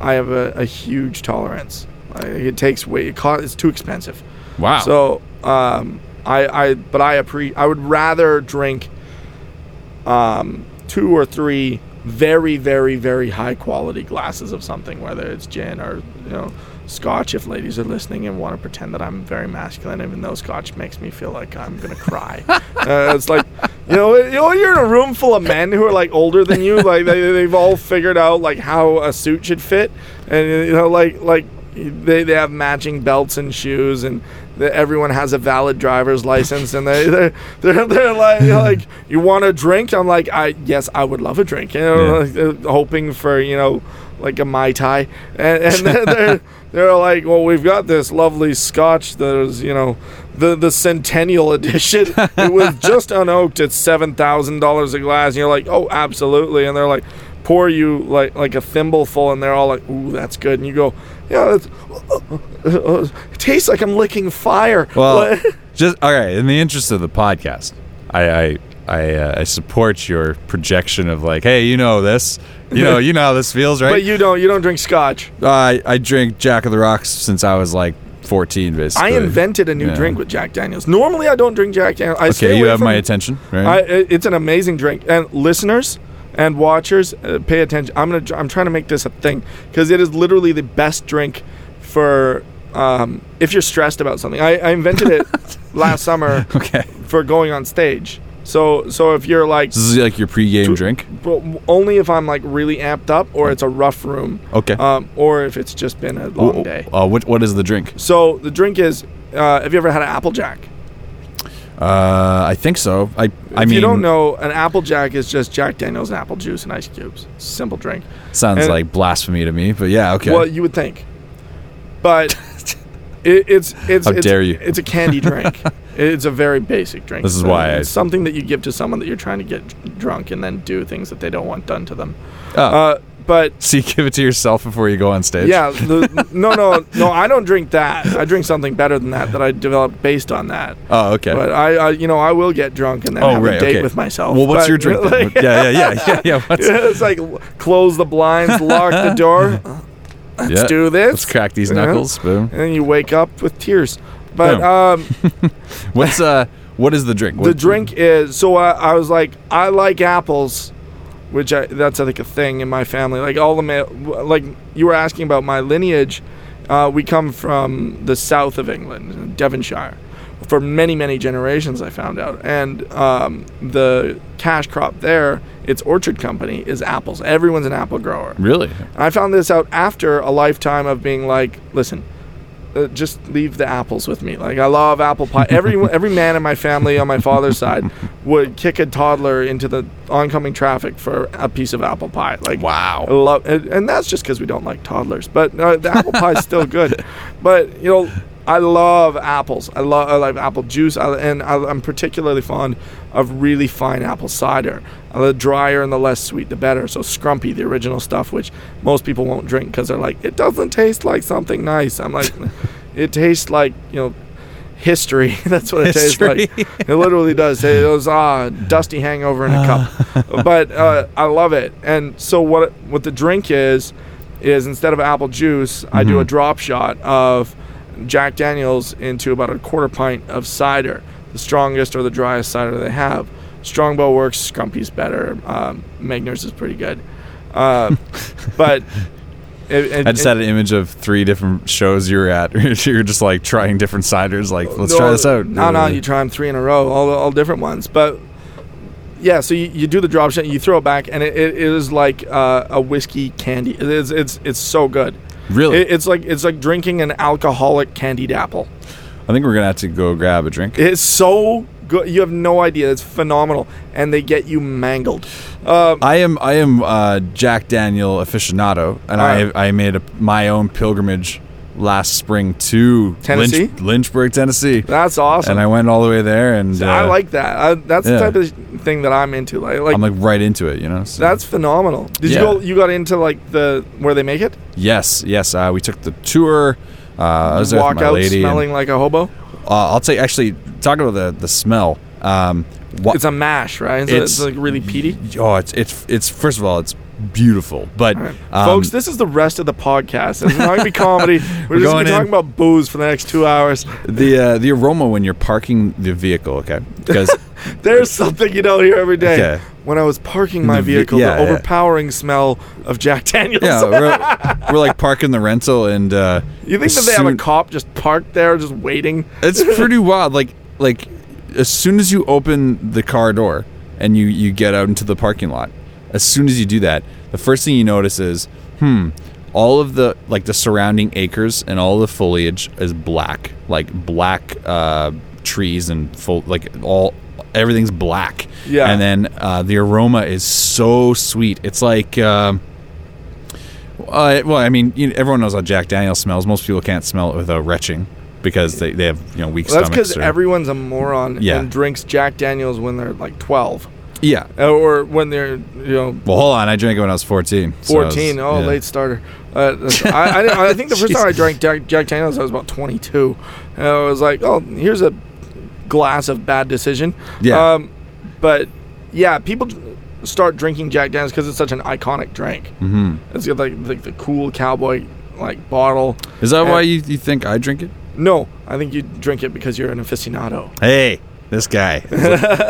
I have a, a huge tolerance. I, it takes way. It cost, it's too expensive. wow. So um, I, I but I appre- I would rather drink um, two or three very very very high quality glasses of something, whether it's gin or you know scotch. If ladies are listening and want to pretend that I'm very masculine, even though scotch makes me feel like I'm gonna cry. <laughs> uh, it's like you know you know you're in a room full of men who are like older than you, like they, they've all figured out like how a suit should fit, and you know like like they, they have matching belts and shoes and the, everyone has a valid driver's license and they they're they're, they're like like <laughs> you want a drink? I'm like I yes I would love a drink you know like, uh, hoping for you know like a mai tai. And, and they're, they're <laughs> they're like well we've got this lovely scotch that is you know the the centennial edition. It was <laughs> just unoaked at seven thousand dollars a glass. And you're like oh absolutely. And they're like pour you like like a thimbleful and they're all like ooh that's good. And you go yeah it's, it tastes like I'm licking fire Well, <laughs> just all right. In the interest of the podcast, I I I, uh, I support your projection of like, hey, you know this, you know, you know how this feels, right? <laughs> but you don't you don't drink scotch I I drink Jack of the Rocks since I was like 14, basically. I invented a new Yeah. drink with Jack Daniels normally I don't drink Jack Daniels I Okay, you have my attention, right? I, it's an amazing drink, and listeners and watchers, uh, pay attention. I'm gonna, I'm trying to make this a thing because it is literally the best drink for um, if you're stressed about something. I, I invented it <laughs> last summer okay, for going on stage. So, so if you're like, this is like your pregame To- drink. well, only if I'm like really amped up, or it's a rough room, Okay. um, or if it's just been a long day. Uh, what what is the drink? So the drink is. Uh, have you ever had an Applejack? Uh, I think so. I I if mean, you don't know, an Applejack is just Jack Daniels and apple juice and ice cubes. Simple drink. sounds and- like blasphemy to me, but yeah, okay. Well, you would think, but <laughs> it, it's it's How it's, dare you. It's a candy drink. <laughs> it's a very basic drink. This is So why I- it's something that you give to someone that you're trying to get drunk and then do things that they don't want done to them. oh, Uh, but <laughs> so you give it to yourself before you go on stage? yeah, <laughs> the, no, no, no. I don't drink that. I drink something better than that that I developed based on that. Oh, okay. But I, I, you know, I will get drunk and then oh, have right. a date okay. with myself. Well, what's But, your drink? then? <laughs> like- yeah, yeah, yeah, yeah, yeah. What's, it's like close the blinds, lock the door. Let's yeah. do this. Let's crack these knuckles. Boom. and then you wake up with tears. But Boom. um, What's uh? What is the drink? the drink is so I, I was like I like apples, which I, that's like a thing in my family. Like all the ma- like you were asking about my lineage. Uh, we come from the south of England, Devonshire, for many many generations. I found out, and um, the cash crop there, its orchard company, is apples. Everyone's an apple grower. Really? I found this out after a lifetime of being like, listen, uh, just leave the apples with me. Like I love apple pie. Every <laughs> every man in my family on my father's side would kick a toddler into the oncoming traffic for a piece of apple pie. Like Wow. Love, and, and that's just because we don't like toddlers. But uh, the apple pie is still good. <laughs> But you know, I love apples. I love I like apple juice, I, and I, I'm particularly fond of really fine apple cider. Uh, the drier and the less sweet, the better. So Scrumpy, the original stuff, which most people won't drink because they're like, it doesn't taste like something nice. I'm like, <laughs> it tastes like you know. History. <laughs> That's what it History. tastes like. It literally does. It was ah dusty hangover in a cup. <laughs> but uh, I love it. And so what what the drink is is instead of apple juice, I do a drop shot of Jack Daniels into about a quarter pint of cider, the strongest or the driest cider they have. Strongbow works. Scrumpy's better. Um, Magners is pretty good. Uh, <laughs> but it, it, I just it- had an image of three different shows you were at. <laughs> You're just like trying different ciders. Like, let's No, try this out. No, no, you try them three in a row, all all different ones. But yeah, so you, you do the drop shot, you throw it back, and it, it is like uh, a whiskey candy. It is it's it's so good. Really? It, it's like it's like drinking an alcoholic candied apple. I think we're gonna have to go grab a drink. It's so good. You have no idea. It's phenomenal, and they get you mangled. Um, I am I am uh, Jack Daniel aficionado, and. I I made a, my own pilgrimage last spring to Tennessee? Lynch, Lynchburg, Tennessee, that's awesome. and I went all the way there, and uh, I like that. I, that's yeah. the type of thing that I'm into. Like, like I'm like right into it, you know. So. that's phenomenal. Did Yeah. you go? You got into like the where they make it? yes, yes. Uh, we took the tour Uh, I was Walk out lady. and- smelling like a hobo. uh, I'll tell you. Actually, talking about the the smell. Um, what, It's a mash, right? So it's, It's- like really peaty. oh, it's it's it's first of all, it's beautiful, but um, Folks, this is the rest of the podcast. It's not gonna be comedy. <laughs> We're, just going gonna be talking in. about booze for the next two hours. the uh, the aroma when you're parking the vehicle. Okay, because <laughs> There's something you don't hear every day. Okay. When I was parking my The vehicle, yeah, the yeah. overpowering smell of Jack Daniels. yeah, we're, <laughs> we're like parking the rental, and uh, you think that they have a cop just parked there, just waiting? It's pretty wild. Like like as soon as you open the car door and you you get out into the parking lot, as soon as you do that, the first thing you notice is, hmm, all of the like the surrounding acres and all the foliage is black, like black uh, trees and full like all everything's black. Yeah. And then uh, the aroma is so sweet. It's like. Um, uh, well, I mean, you know, everyone knows how Jack Daniel smells. Most people can't smell it without retching because they, they have you know weak Well, that's stomachs. because everyone's a moron Yeah. and drinks Jack Daniels when they're like 12. Yeah. Uh, Or when they're, you know, Well, hold on. I drank it when I was 14. so was- 14. oh, yeah. late starter. Uh, <laughs> I, I, I think the first time I drank Jack, Jack Daniels, I was about 22. And I was like, oh, here's a glass of bad decision. Yeah. Um, but yeah, people start drinking Jack Daniels because it's such an iconic drink. hmm It's got like, like the cool cowboy like bottle. Is that why you, you think I drink it? No, I think you drink it because you're an aficionado. Hey, this guy.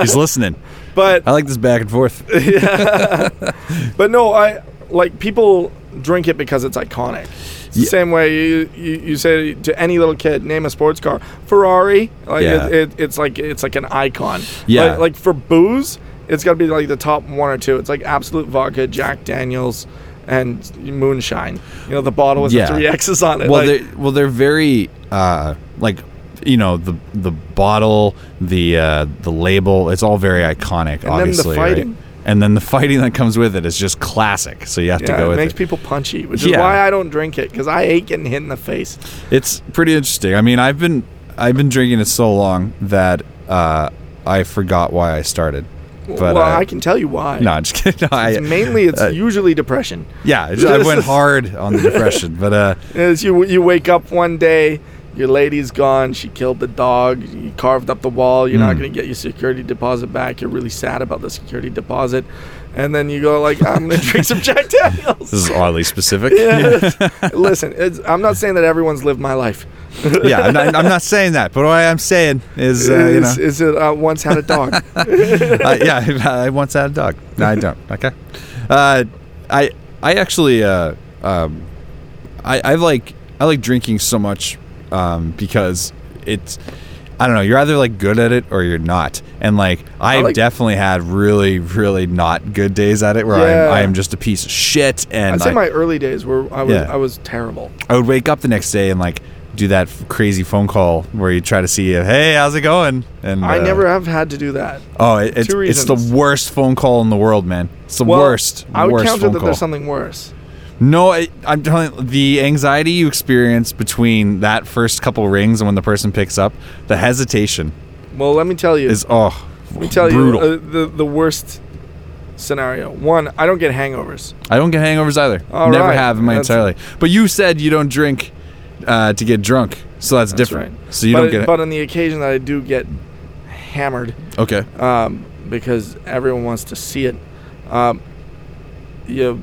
He's, listening. <laughs> But I like this back and forth. <laughs> <laughs> But no, I like people drink it because it's iconic. It's the same way you, you, you say to any little kid, name a sports car, Ferrari. Like Yeah. it, it, it's like it's like an icon. Yeah. Like, like for booze, it's got to be like the top one or two. It's like Absolut Vodka, Jack Daniels, and Moonshine. You know the bottle with Yeah. the three X's on it. Well, like, they're well, they're very uh, like you know the the bottle, the uh, the label. It's all very iconic. then the obviously, right? And then the fighting that comes with it is just classic. So you have to yeah, go it with makes it. people punchy, which is Yeah. why I don't drink it because I hate getting hit in the face. It's pretty interesting. I mean, I've been I've been drinking it so long that uh, I forgot why I started. But well, uh, I can tell you why. no, I'm just <laughs> kidding. No, I, It's mainly, it's uh, usually depression. yeah, I I went <laughs> hard on the depression, but uh, As you you wake up one day, your lady's gone. She killed the dog. You carved up the wall. You're not Mm. going to get your security deposit back. You're really sad about the security deposit, and then you go like, "I'm going <laughs> to drink some Jack Daniels." this is oddly specific. <laughs> Listen, it's, I'm not saying that everyone's lived my life. <laughs> yeah, I'm not, I'm not saying that, but what I am saying is, uh, you know, is, is it uh, once had a dog? uh, yeah, I once had a dog. No, I don't. Okay. Uh, I I actually uh, um, I I like I like drinking so much um, because it's I don't know. You're either like good at it or you're not. And like I've like- definitely had really really not good days at it where Yeah. I'm I am just a piece of shit. And I'd say I, my early days were I was Yeah. I was terrible. I would wake up the next day and like do that crazy phone call where you try to see if hey how's it going and I uh, never have had to do that. Oh, it, it's it's the worst phone call in the world, man. It's the Well, worst. I would worst counter that call. there's something worse. No, I, I'm telling you, the anxiety you experience between that first couple rings and when the person picks up, the hesitation Well, let me tell you. is oh, Let me tell brutal. you uh, the the worst scenario. One, I don't get hangovers. I don't get hangovers either. All Never right. have in my That's- entire life. But you said you don't drink uh, to get drunk, so that's, That's different. right. So you but, don't get but on the occasion that I do get hammered, okay. um, because everyone wants to see it, um, you,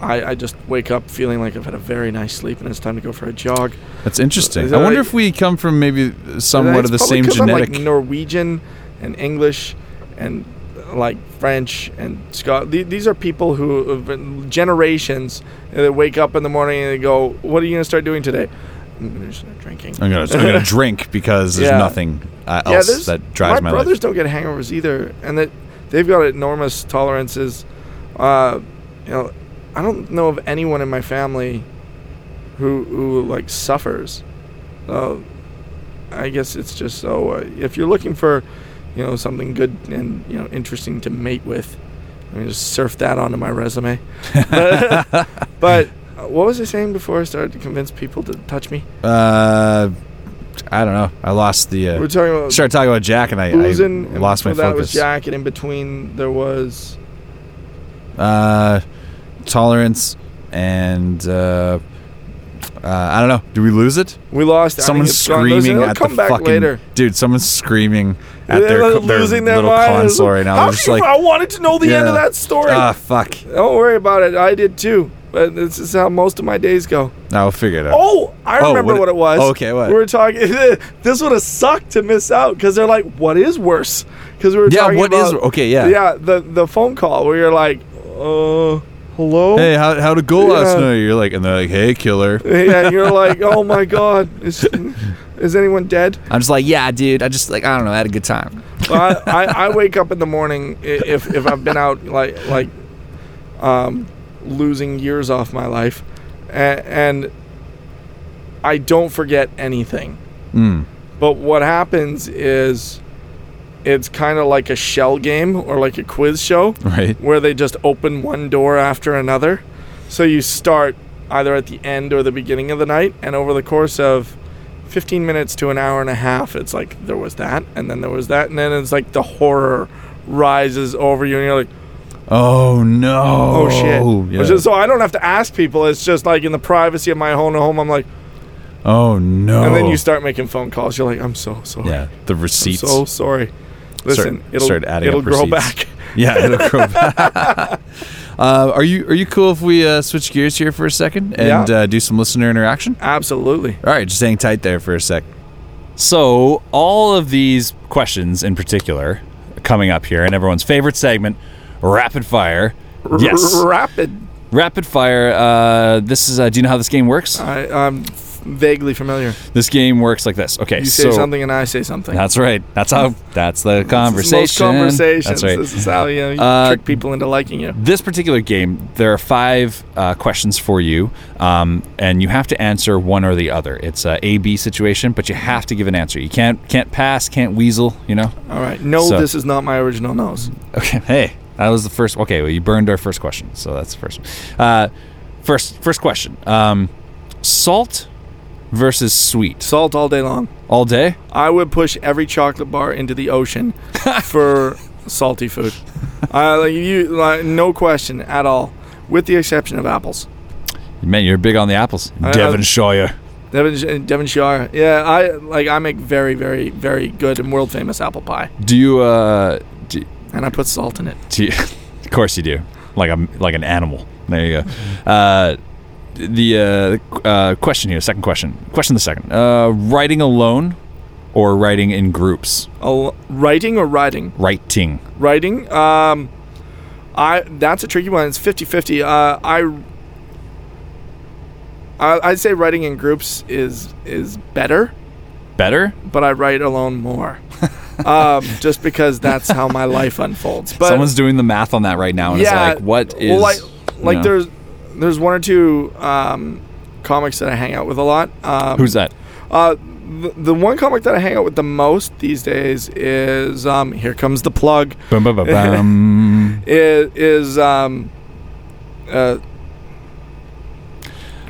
I, I just wake up feeling like I've had a very nice sleep and it's time to go for a jog. That's interesting. Is I wonder like- if we come from maybe somewhat of the same genetic. I'm like Norwegian and English and like French and Scott. These are people who have been generations. They wake up in the morning and they go, "What are you gonna start doing today?" I'm gonna drinking. I'm gonna, I'm gonna <laughs> drink because there's Yeah. nothing uh, yeah, else there's, that drives my, brothers life. don't get hangovers either, and that they've got enormous tolerances. Uh, you know, I don't know of anyone in my family who who like suffers. So I guess it's just so uh, if you're looking for, you know, something good and you know interesting to mate with, I mean, just surf that onto my resume. but <laughs> but, uh, what was I saying before I started to convince people to touch me? Uh, I don't know. I lost the. Uh, were talking about started talking about Jack, and I. I lost my before that was. Jack, and in between there was Uh, tolerance and uh, Uh, I don't know. Do we lose it? We lost. Someone's it's gone. Listen, screaming it'll at come the back fucking later. dude. Someone's screaming at They're their, their losing their little minds. console right now. How They're just you- like, I wanted to know the end of that story. ah, fuck. Don't worry about it. I did too. But this is how most of my days go. I'll figure it out. Oh, I Oh, remember what- what, it was. oh, okay, what? We were talking. <laughs> this would have sucked to miss out because they're like, "What is worse?" Because we were Yeah, talking what is- about, okay, yeah. yeah. The the phone call where you're like, "Uh, hello." Hey, how how'd it go last night? You're like, and they're like, hey, killer. Yeah, and you're <laughs> like, "Oh my god, is is anyone dead?" I'm just like, yeah, dude. I just like, I don't know, I had a good time. I, I, I <laughs> wake up in the morning if if I've been out like like um, losing years off my life, and, and I don't forget anything. Mm. But what happens is it's kind of like a shell game or like a quiz show Right. where they just open one door after another. So you start either at the end or the beginning of the night, and over the course of 15 minutes to an hour and a half, it's like there was that, and then there was that, and then it's like the horror rises over you, and you're like, Oh no. oh shit. Yeah. Is- So I don't have to ask people. It's just like in the privacy of my own home, I'm like, oh no. and then you start making phone calls. You're like, I'm so sorry. Yeah. The I'm receipts. so sorry. Listen, it'll, start adding it'll grow back. <laughs> Yeah, it'll grow back. <laughs> uh, are you are you cool if we uh, switch gears here for a second and Yeah. uh, do some listener interaction? Absolutely. All right, just hang tight there for a sec. So, all of these questions in particular coming up here, and everyone's favorite segment, rapid fire. Yes, rapid. rapid fire. Uh, this is. Uh, do you know how this game works? I, I'm vaguely familiar. This game works like this. Okay, You say so something and I say something. that's right. That's how. That's the conversation. Most conversations. That's right. This is how you, know, you Uh, trick people into liking you. This particular game, there are five uh, questions for you, um, and you have to answer one or the other. It's a A B situation, but you have to give an answer. You can't can't pass, can't weasel. You know. All right. No, so- this is not my original nose. Okay. Hey, that was the first. Okay, well, you burned our first question, so that's the first one. Uh, first, first question. Um, salt versus sweet Salt all day long. all day. I would push every chocolate bar into the ocean <laughs> for salty food. Uh, like you, like, no question at all, with the exception of apples. Man, you're big on the apples. I- Devonshire. Devon, Devonshire. Yeah, I like. I make very, very, very good and world famous apple pie, Do you? Uh, do, and I put salt in it. do you, <laughs> of course you do. Like a like an animal. There you go. Uh, the uh, uh, question here. Second question. Question the second. Uh, writing alone or writing in groups. Al- writing or writing? Writing. writing um i that's a tricky one it's 50-50 uh i I- i'd say writing in groups is is better Better. but i write alone more <laughs> um just because that's how my life unfolds but Someone's doing the math on that right now, and yeah it's like, what is? well, like like know. there's there's one or two um comics that i hang out with a lot um Who's that? uh the, the one comic that I hang out with the most these days is um here comes the plug Bum, bum, bum, bum. <laughs> is, is um uh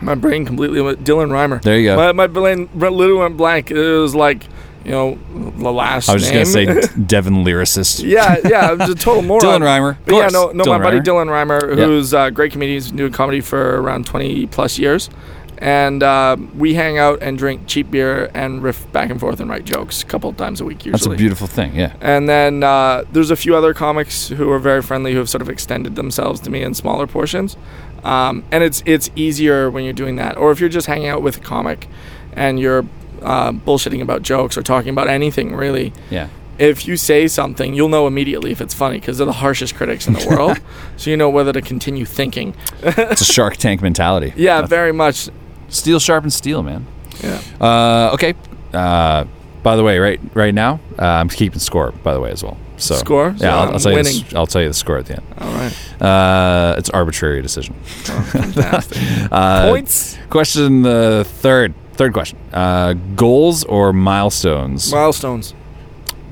my brain completely went Dylan Reimer. there you go. My my brain literally went blank. It was like you know the last. I was just name. gonna say <laughs> Devon lyricist. yeah, yeah, it was a total moron. Dylan Reimer. Of But yeah, no, no, Dylan my buddy Reimer. Dylan Reimer, Yeah. who's a great comedian, he's been doing comedy for around twenty plus years, and uh, we hang out and drink cheap beer and riff back and forth and write jokes a couple of times a week usually. That's a beautiful thing. Yeah. And then uh, there's a few other comics who are very friendly who have sort of extended themselves to me in smaller portions. Um, and it's it's easier when you're doing that, or if you're just hanging out with a comic and you're uh, bullshitting about jokes or talking about anything really. Yeah. If you say something, you'll know immediately if it's funny because they're the harshest critics in the world. <laughs> so you know whether to continue thinking. It's a Shark Tank mentality. <laughs> Yeah, very much. Steel sharpens steel, man. Yeah. Uh, okay. Uh, by the way, right right now, uh, I'm keeping score. By the way, as well. So Score? So Yeah, I'll, I'll tell you. The, I'll tell you the score at the end. All right. Uh, it's arbitrary decision. Fantastic. <laughs> Uh, Points. Question the third. Third question. Uh, goals or milestones? Milestones.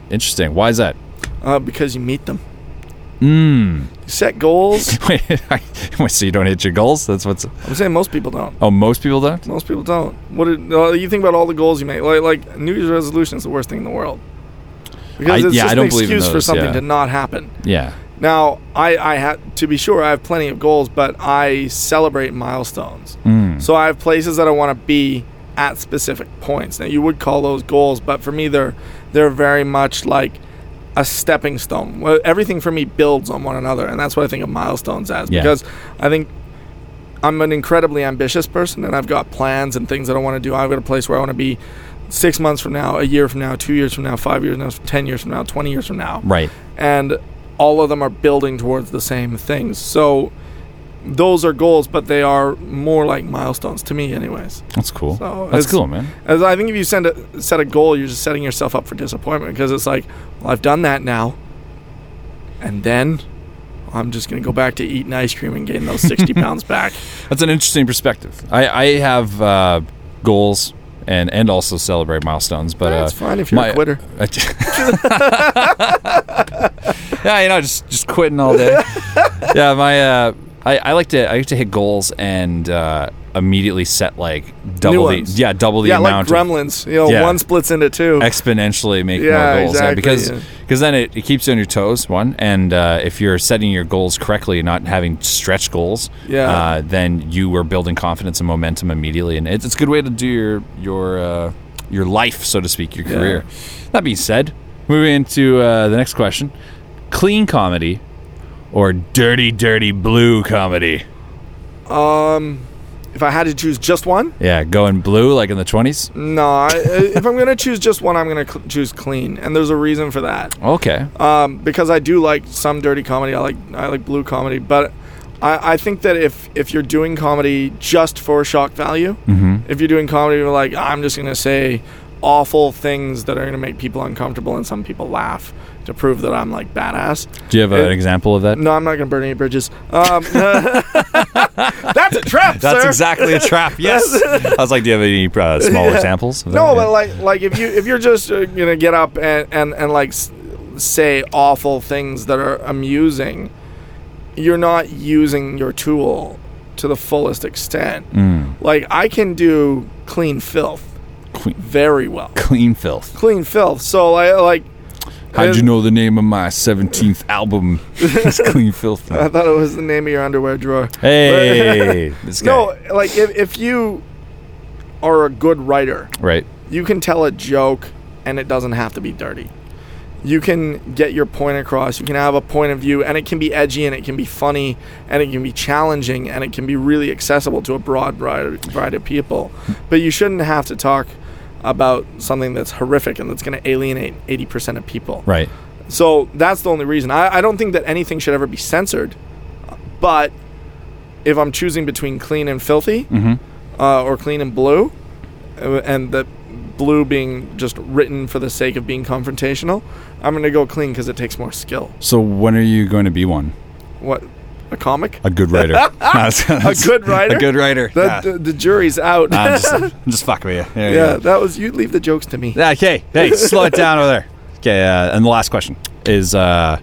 Interesting. Why is that? Uh, because you meet them. Mm. You set goals. <laughs> Wait, wait, so you don't hit your goals? That's what's. I'm saying most people don't. Oh, most people don't. Most people don't. What did, uh, you think about all the goals you make? Like, like New Year's resolution is the worst thing in the world. Because I- it's yeah, just I an excuse for something yeah. to not happen. Yeah. Now, I, I have to be sure I have plenty of goals, but I celebrate milestones. Mm. So I have places that I want to be at specific points. Now you would call those goals, but for me they're they're very much like a stepping stone. Well, everything for me builds on one another, and that's what I think of milestones as. Yeah. Because I think I'm an incredibly ambitious person, and I've got plans and things that I want to do. I've got a place where I want to be six months from now, a year from now, two years from now, five years from now, ten years from now, twenty years from now Right. and all of them are building towards the same things. So those are goals, but they are more like milestones to me, anyways. That's cool. So That's cool, man. As I think if you send a, set a goal, you're just setting yourself up for disappointment because it's like, well, I've done that now, and then I'm just gonna go back to eating ice cream and gain those 60 <laughs> pounds back. That's an interesting perspective. I, I have uh, goals and and also celebrate milestones, but That's uh, fine if you're my- a quitter. <laughs> yeah, you know, just just quitting all day. <laughs> yeah, my uh, I, I like to I like to hit goals and uh, immediately set like double the yeah double the yeah, like amount of Gremlins. You know, Yeah. one splits into two. exponentially make Yeah, more goals. exactly, because yeah. because then it, it keeps you on your toes. One, and uh, if you're setting your goals correctly, and not having stretch goals, Yeah. uh, then you are building confidence and momentum immediately, and it's, it's a good way to do your your uh, your life, so to speak, your career. That being said, moving into uh, the next question: clean comedy or dirty, dirty blue comedy? Um, if I had to choose just one, Yeah, going blue like in the twenties. no. I, if I'm gonna choose just one, I'm gonna cl- choose clean, and there's a reason for that. Okay. um, because I do like some dirty comedy. I like I like blue comedy, but I, I think that if if you're doing comedy just for shock value, hmm if you're doing comedy, you're like I'm just gonna say awful things that are gonna make people uncomfortable and some people laugh to prove that I'm like badass. Do you have an example of that? No, I'm not gonna burn any bridges. Um, <laughs> that's a trap, <laughs> That's sir. exactly a trap. <laughs> Yes. I was like, do you have any uh, small Yeah. examples? Of No, that? but like like if you if you're just uh, gonna get up and and and like s- say awful things that are amusing, you're not using your tool to the fullest extent. Mm, Like I can do clean filth clean, very well. clean filth. Clean filth. So I like. How'd you know the name of my 17th album? <laughs> it's clean filth. I thought it was the name of your underwear drawer. Hey, <laughs> this guy. No, like if if you are a good writer, Right. you can tell a joke and it doesn't have to be dirty. You can get your point across. You can have a point of view and it can be edgy and it can be funny and it can be challenging and it can be really accessible to a broad variety of people. But you shouldn't have to talk about something that's horrific and that's going to alienate 80% of people. Right. So that's the only reason. I, I don't think that anything should ever be censored. But if I'm choosing between clean and filthy, Mm-hmm. uh, or clean and blue, uh, and the blue being just written for the sake of being confrontational, I'm gonna go clean because it takes more skill. So when are you going to be one? What? A comic? A good writer. <laughs> <laughs> A good writer? A good writer. The, Yeah. the, the jury's out. I'm, just, <laughs> I'm just fucking with you. There yeah, go. that was you. Leave the jokes to me. Yeah, okay. Hey, slow it down over there. Okay, uh, and the last question is uh,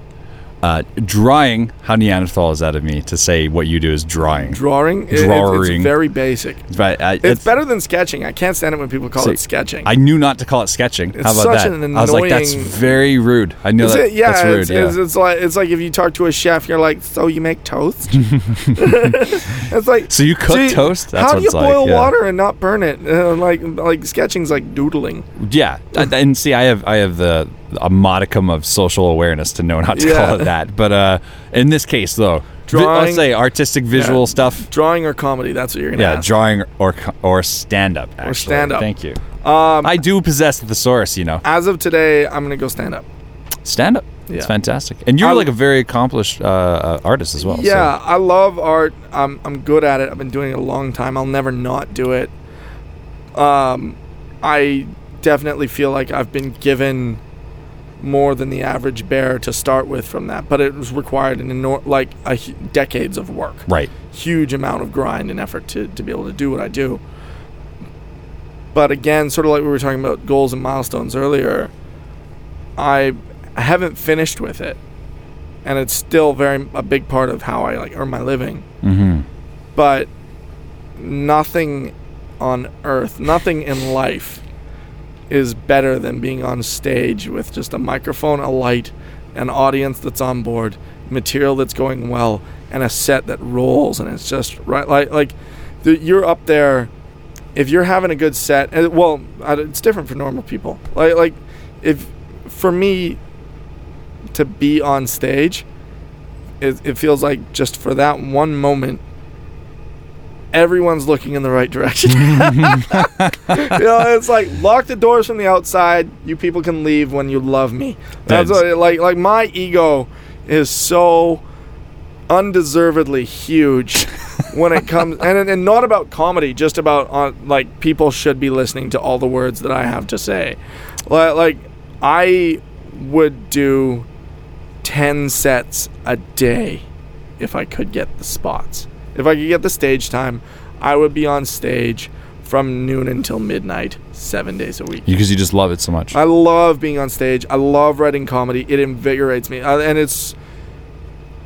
uh, drawing. How Neanderthal is that of me to say what you do is drawing? Drawing. it- it's- Drawing. It's very basic. But uh, It's, better than sketching. I can't stand it when people call See, it sketching. I knew not to call it sketching. How about such that? an I was like, that's very rude. I knew that. it? Yeah, that's rude. it's, yeah. It's, it's like it's like if you talk to a chef, you're like, "So you make toast?" <laughs> it's like, so you cook toast? That's how do you it's like. boil yeah. water and not burn it? Uh, like like sketching's like doodling. Yeah, and- and see, I have I have the a modicum of social awareness to know not to Yeah. call it that. But uh, in this case, though, vi- Drawing- let's say artistic visual Yeah. stuff. Drawing or comedy? That's what you're gonna Yeah, ask. drawing or or stand up. Actually, stand-up. Thank you. um, I do possess the thesaurus, you know. as of today, I'm gonna go stand up. Stand up. It's Yeah. fantastic, and you're I- like a very accomplished uh, uh, artist as well. so- yeah, I love art. I'm I'm good at it. I've been doing it a long time. I'll never not do it. Um, I definitely feel like I've been given more than the average bear to start with from that, but it was required an like a decades of work, Right. huge amount of grind and effort to to be able to do what I do. But again, sort of like we were talking about goals and milestones earlier, I haven't finished with it, and it's still very a big part of how I like earn my living. Mm-hmm. But nothing on earth, nothing in life, is better than being on stage with just a microphone, a light, an audience that's on board, material that's going well, and a set that rolls and it's just right. Like like the, you're up there. If you're having a good set, and well, it's different for normal people. Like like if for me to be on stage, it, it feels like just for that one moment everyone's looking in the right direction. <laughs> <laughs> you know, it's like lock the doors from the outside. You people can leave when you love me. That's what, like like my ego is so undeservedly huge <laughs> when it comes and and not about comedy, just about on like people should be listening to all the words that I have to say. Like, like I would do 10 sets a day if I could get the spots. If I could get the stage time, I would be on stage from noon until midnight, seven days a week. Because you just love it so much. I love being on stage. I love writing comedy. It invigorates me, uh, and it's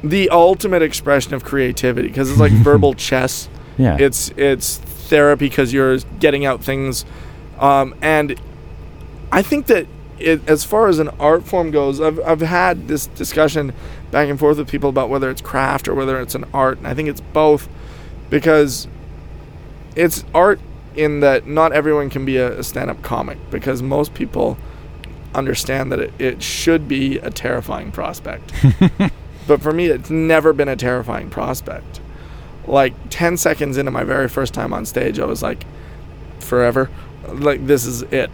the ultimate expression of creativity because it's like <laughs> verbal chess. yeah. It's it's therapy because you're getting out things, um, and I think that it, as far as an art form goes, I've I've had this discussion back and forth with people about whether it's craft or whether it's an art, and I think it's both because it's art in that not everyone can be a, a stand-up comic because most people understand that it, it should be a terrifying prospect. <laughs> but for me, it's never been a terrifying prospect. Like 10 seconds into my very first time on stage, I was like, forever. Like, this is it.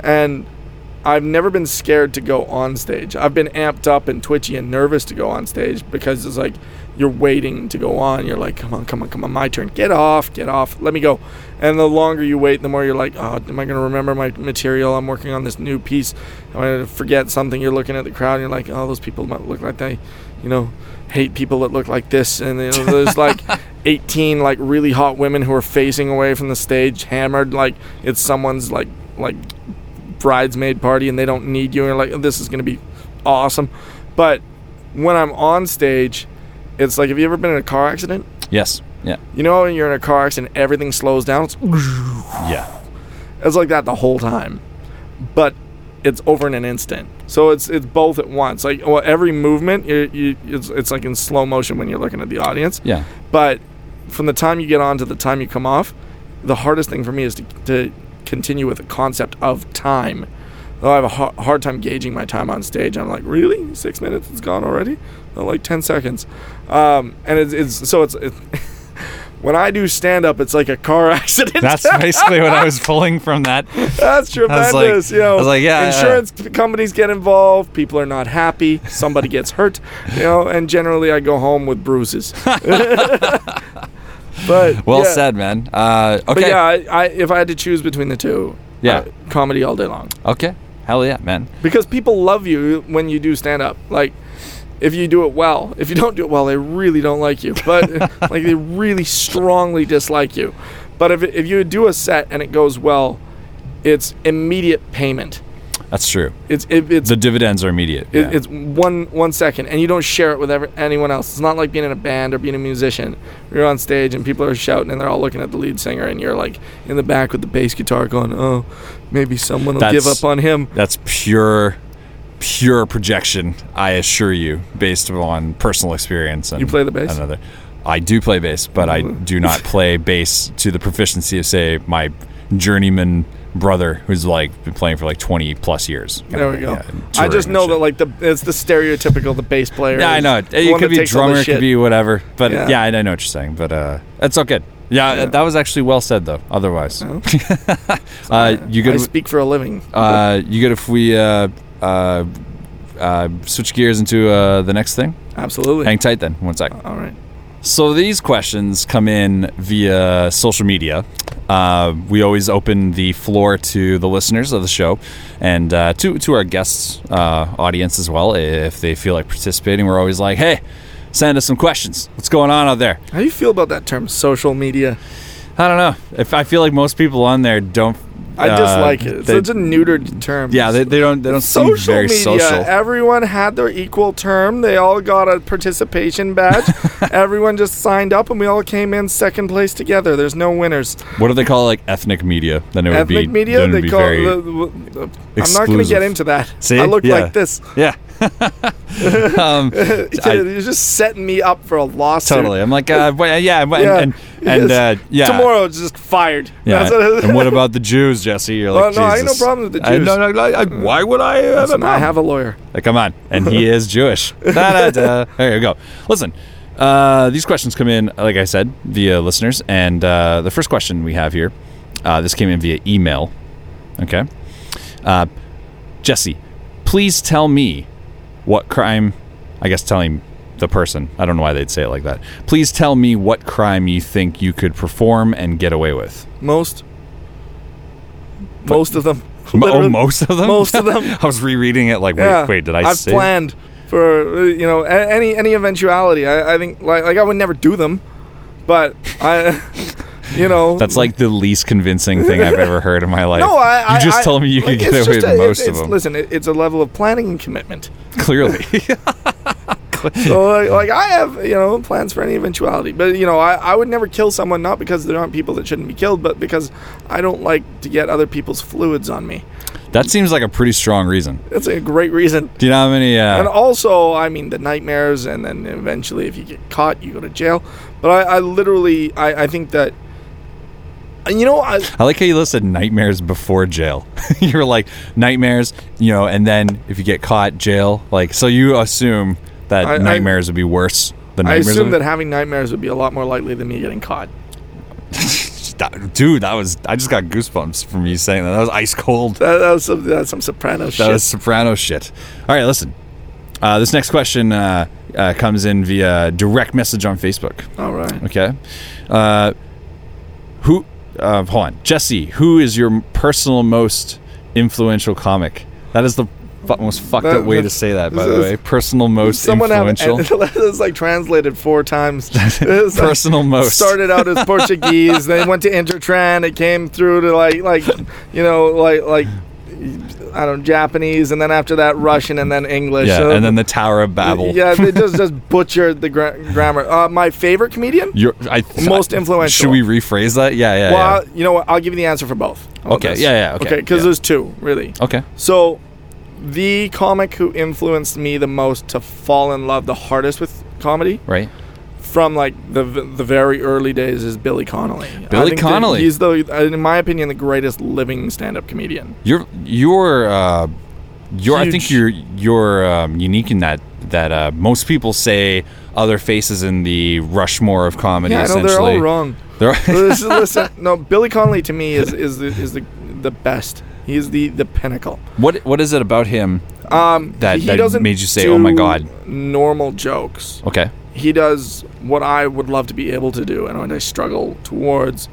And I've never been scared to go on stage. I've been amped up and twitchy and nervous to go on stage because it's like you're waiting to go on. You're like, come on, come on, come on, my turn. Get off, get off, let me go. And the longer you wait, the more you're like, oh, am I going to remember my material? I'm working on this new piece. Am I going to forget something? You're looking at the crowd and you're like, oh, those people might look like they, you know, hate people that look like this. And you know, there's like <laughs> 18 like really hot women who are facing away from the stage, hammered like it's someone's like like bridesmaid party and they don't need you and you're like oh, this is going to be awesome but when i'm on stage it's like have you ever been in a car accident yes. Yeah. you know when you're in a car accident everything slows down it's, Yeah. <laughs> it's like that the whole time but it's over in an instant so it's it's both at once like well, every movement you, you, it's, it's like in slow motion when you're looking at the audience Yeah. but from the time you get on to the time you come off, the hardest thing for me is to, to continue with the concept of time. Though I have a ha- hard time gauging my time on stage. I'm like, really? Six minutes? It's gone already? No, like 10 seconds. Um, and it's, it's so it's, it, <laughs> when I do stand up, it's like a car <laughs> accident. That's basically what I was pulling from that. <laughs> That's tremendous. like- you know, I was like, yeah, yeah. insurance companies get involved. People are not happy. Somebody gets hurt. You know, and generally I go home with bruises. But Well yeah. said, man. Uh, okay. But yeah, I, I if I had to choose between the two, Yeah. uh, comedy all day long. Okay. Hell yeah, man. Because people love you when you do stand up. Like if you do it well. If you don't do it well, they really don't like you. But <laughs> <laughs> like they really strongly dislike you. But if if you do a set and it goes well, it's immediate payment. That's true. It's it, it's The dividends are immediate. it, yeah. It's one one second, and you don't share it with ever, anyone else. It's not like being in a band or being a musician. You're on stage and people are shouting, and they're all looking at the lead singer, and you're like in the back with the bass guitar, going, "Oh, maybe someone will give up on him." That's pure, pure projection. I assure you, based on personal experience. And You play the bass? Another, I do play bass, but I do not play bass to the proficiency of, say, my journeyman brother, who's like been playing for like twenty plus years. There we go. Yeah, I just know that like the it's the stereotypical the bass player. Yeah, I know. the It could be takes all the drummer, it could be whatever. But Yeah. yeah, I know what you're saying. But uh, it's all good. Yeah, Yeah. that was actually well said though. Otherwise, Oh. <laughs> uh, you I speak for a living. Uh, you good if we uh, uh, uh, switch gears into uh, the next thing? Absolutely. Hang tight then. One sec. all right. So these questions come in via social media. Uh, we always open the floor to the listeners of the show and uh, to to our guests uh, audience as well. If they feel like participating, we're always like, "Hey, send us some questions. What's going on out there?" How do you feel about that term, social media? I don't know. If I feel like most people on there don't. I uh, dislike it. It's they- such a neutered term. yeah, they, they don't they don't seem social very media. social. Everyone had their equal term. They all got a participation badge. <laughs> Everyone just signed up, and we all came in second place together. There's no winners. What do they call like ethnic media? Then it would be Ethnic media. it They be call. the- the- I'm not going to get into that. See? I look Yeah. like this. Yeah. <laughs> um, <laughs> You're just setting me up for a lawsuit. totally. I'm like, uh, yeah, but- Yeah. and and uh, yeah. Tomorrow, just fired. Yeah. That's what and what about <laughs> the Jews, Jesse? You're Oh, like, no, I ain't no problem with the I- Jews. no, no, no, I- why would I have a Listen, I have a lawyer. Like, come on. And he is Jewish. Da, da, da. There you go. Listen, uh, these questions come in, like I said, via listeners. And uh, the first question we have here, uh, this came in via email. Okay. Uh, Jesse, please tell me what crime, I guess telling the person, I don't know why they'd say it like that. Please tell me what crime you think you could perform and get away with. Most. Most of them. <laughs> Oh, most of them? Most of them. <laughs> I was rereading it like, wait, yeah. wait, did I I've say? planned for uh, you know any any eventuality. I, I think like like I would never do them, but I, <laughs> you know. That's like the least convincing thing I've ever heard in my <laughs> life. No, I. You I- just I- told me you like, could get away with a- most it's, of them. Listen, it, it's a level of planning and commitment. Clearly. <laughs> <laughs> So like, like I have you know plans for any eventuality, but you know I, I would never kill someone not because there aren't people that shouldn't be killed, but because I don't like to get other people's fluids on me. that seems like a pretty strong reason. That's a great reason. Do you know how many? And Uh, also, I mean, the nightmares, and then eventually, if you get caught, you go to jail. But I, I literally, I, I think that, and you know, I, I like how you listed nightmares before jail. <laughs> you were like nightmares, you know, and then if you get caught, jail. Like, so you assume that I- I- nightmares would be worse than I assume that having nightmares would be a lot more likely than me getting caught. <laughs> Dude, that was. I just got goosebumps from you saying that. That was ice cold. That, that was some, that's some soprano That shit. was soprano shit. All right, listen. Uh, this next question uh, uh, comes in via direct message on Facebook. All right. Okay. Uh, who? Uh, hold on, Jesse. Who is your personal most influential comic? That is the fu- most fucked That- up way to say that. By this the is- way, personal most Someone have, influential. <laughs> it's like translated four times. <laughs> It's like- personal most. started out as Portuguese, then went to Intertran. It came through to like like you know like like I don't know Japanese, and then after that Russian, and then English. yeah, So- and then the Tower of Babel. Yeah, they <laughs> just just butchered the gra- grammar. Uh, my favorite comedian. You're, I, Most influential. Should we rephrase that? Yeah, yeah, well, yeah. You know what? I'll give you the answer for both. Okay, this? yeah, yeah, okay, Okay, because yeah. there's two really. okay. So, the comic who influenced me the most to fall in love the hardest with comedy Right. From like the the very early days is Billy Connolly. Billy Connolly. He's the, in my opinion, the greatest living stand-up comedian. You're you're uh, you're. I think you're you're um, unique in that that uh, most people say other faces in the Rushmore of comedy. Yeah, know they're all wrong. They're- <laughs> listen, <laughs> listen, no, Billy Connolly to me is is the, is the the best. He's the the pinnacle. what what is it about him? Um, That- he that doesn't made you say, "Oh my God." Normal jokes. Okay, He does what I would love to be able to do, and what I struggle towards.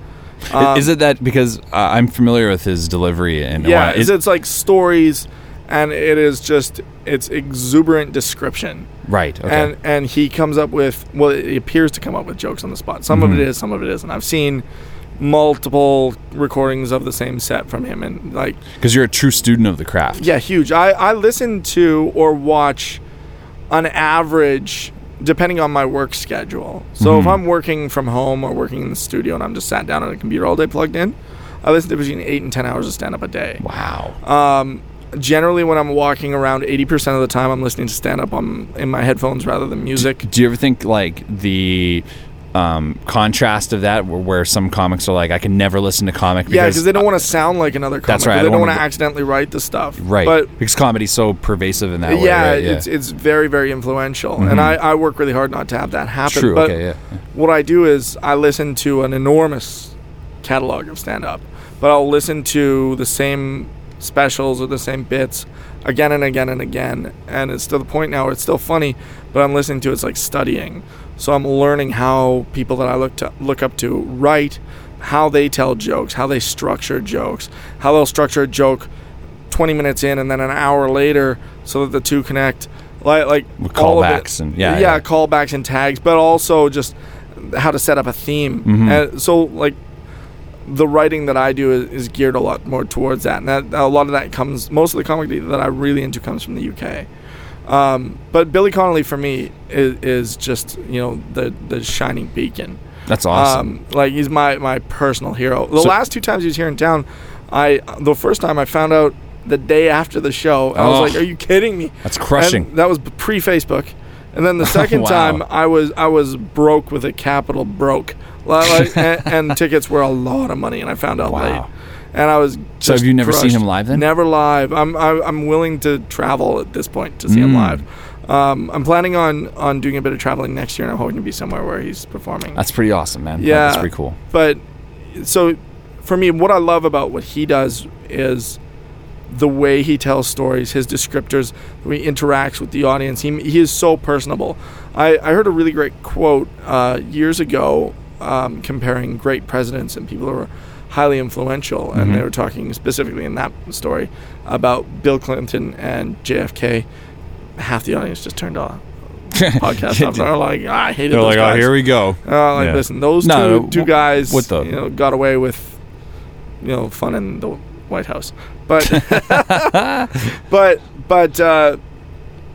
Um, is it that because uh, I'm familiar with his delivery and yeah, it's, is- it's like stories, and it is just it's exuberant description. right? Okay, and and he comes up with well it appears to come up with jokes on the spot some of Mhm. it is some of it isn't i've seen multiple recordings of the same set from him and like because you're a true student of the craft. yeah huge i i listen to or watch on average depending on my work schedule so if Mhm. i'm working from home or working in the studio and i'm just sat down on a computer all day plugged in i listen to between 8 and 10 hours of stand up a day Wow. um, generally, when I'm walking around, 80% of the time I'm listening to stand up on in my headphones rather than music. Do you ever think like the um, contrast of that, where, where some comics are like, I can never listen to comic Yeah, because because they don't want to sound like another comic. That's right, They don't don't want to accidentally write the stuff. right, But because comedy's so pervasive in that way. yeah, it's it's very very influential, Mhm. and I, I work really hard not to have that happen. true. But okay, yeah. what I do is I listen to an enormous catalog of stand up, but I'll listen to the same specials or the same bits again and again and again. And it's to the point now where it's still funny, but I'm listening to it's like studying. So I'm learning how people that I look to look up to write, how they tell jokes, how they structure jokes, how they'll structure a joke 20 minutes in and then an hour later so that the two connect. Like like With all of it. callbacks and- yeah, yeah, yeah. callbacks and tags, but also just how to set up a theme. Mhm. And so like the writing that I do is, is geared a lot more towards that, and that a lot of that comes. Most of the comedy that I really into comes from the UK. Um, but Billy Connolly for me is, is just you know the the shining beacon. That's awesome. Um, like he's my my personal hero. The So- last two times he was here in town, I the first time I found out the day after the show. I was Oh. like, "Are you kidding me?" That's crushing. And that was pre Facebook. And then the <laughs> second Wow. time, I was I was broke with a capital broke, like, <laughs> and, and tickets were a lot of money, and I found out Wow. late. And I was. So have you never seen him live then? Never live. I'm I, I'm willing to travel at this point to see him Mm. live. Um, I'm planning on on doing a bit of traveling next year, and I'm hoping to be somewhere where he's performing. That's pretty awesome, man. Yeah. That's pretty cool. but so for me what i love about what he does is the way he tells stories his descriptors the way he interacts with the audience he, he is so personable i, I heard a really great quote uh, years ago um, comparing great presidents and people who are highly influential and Mhm. they were talking specifically in that story about bill clinton and jfk half the audience just turned off <laughs> podcast off. They're like, "Ah, I hated They're like, oh, here we go. Uh, like, Yeah. listen, those No, two, no, two guys, what the- you know, got away with, you know, fun in the White House. But, <laughs> but, but, uh,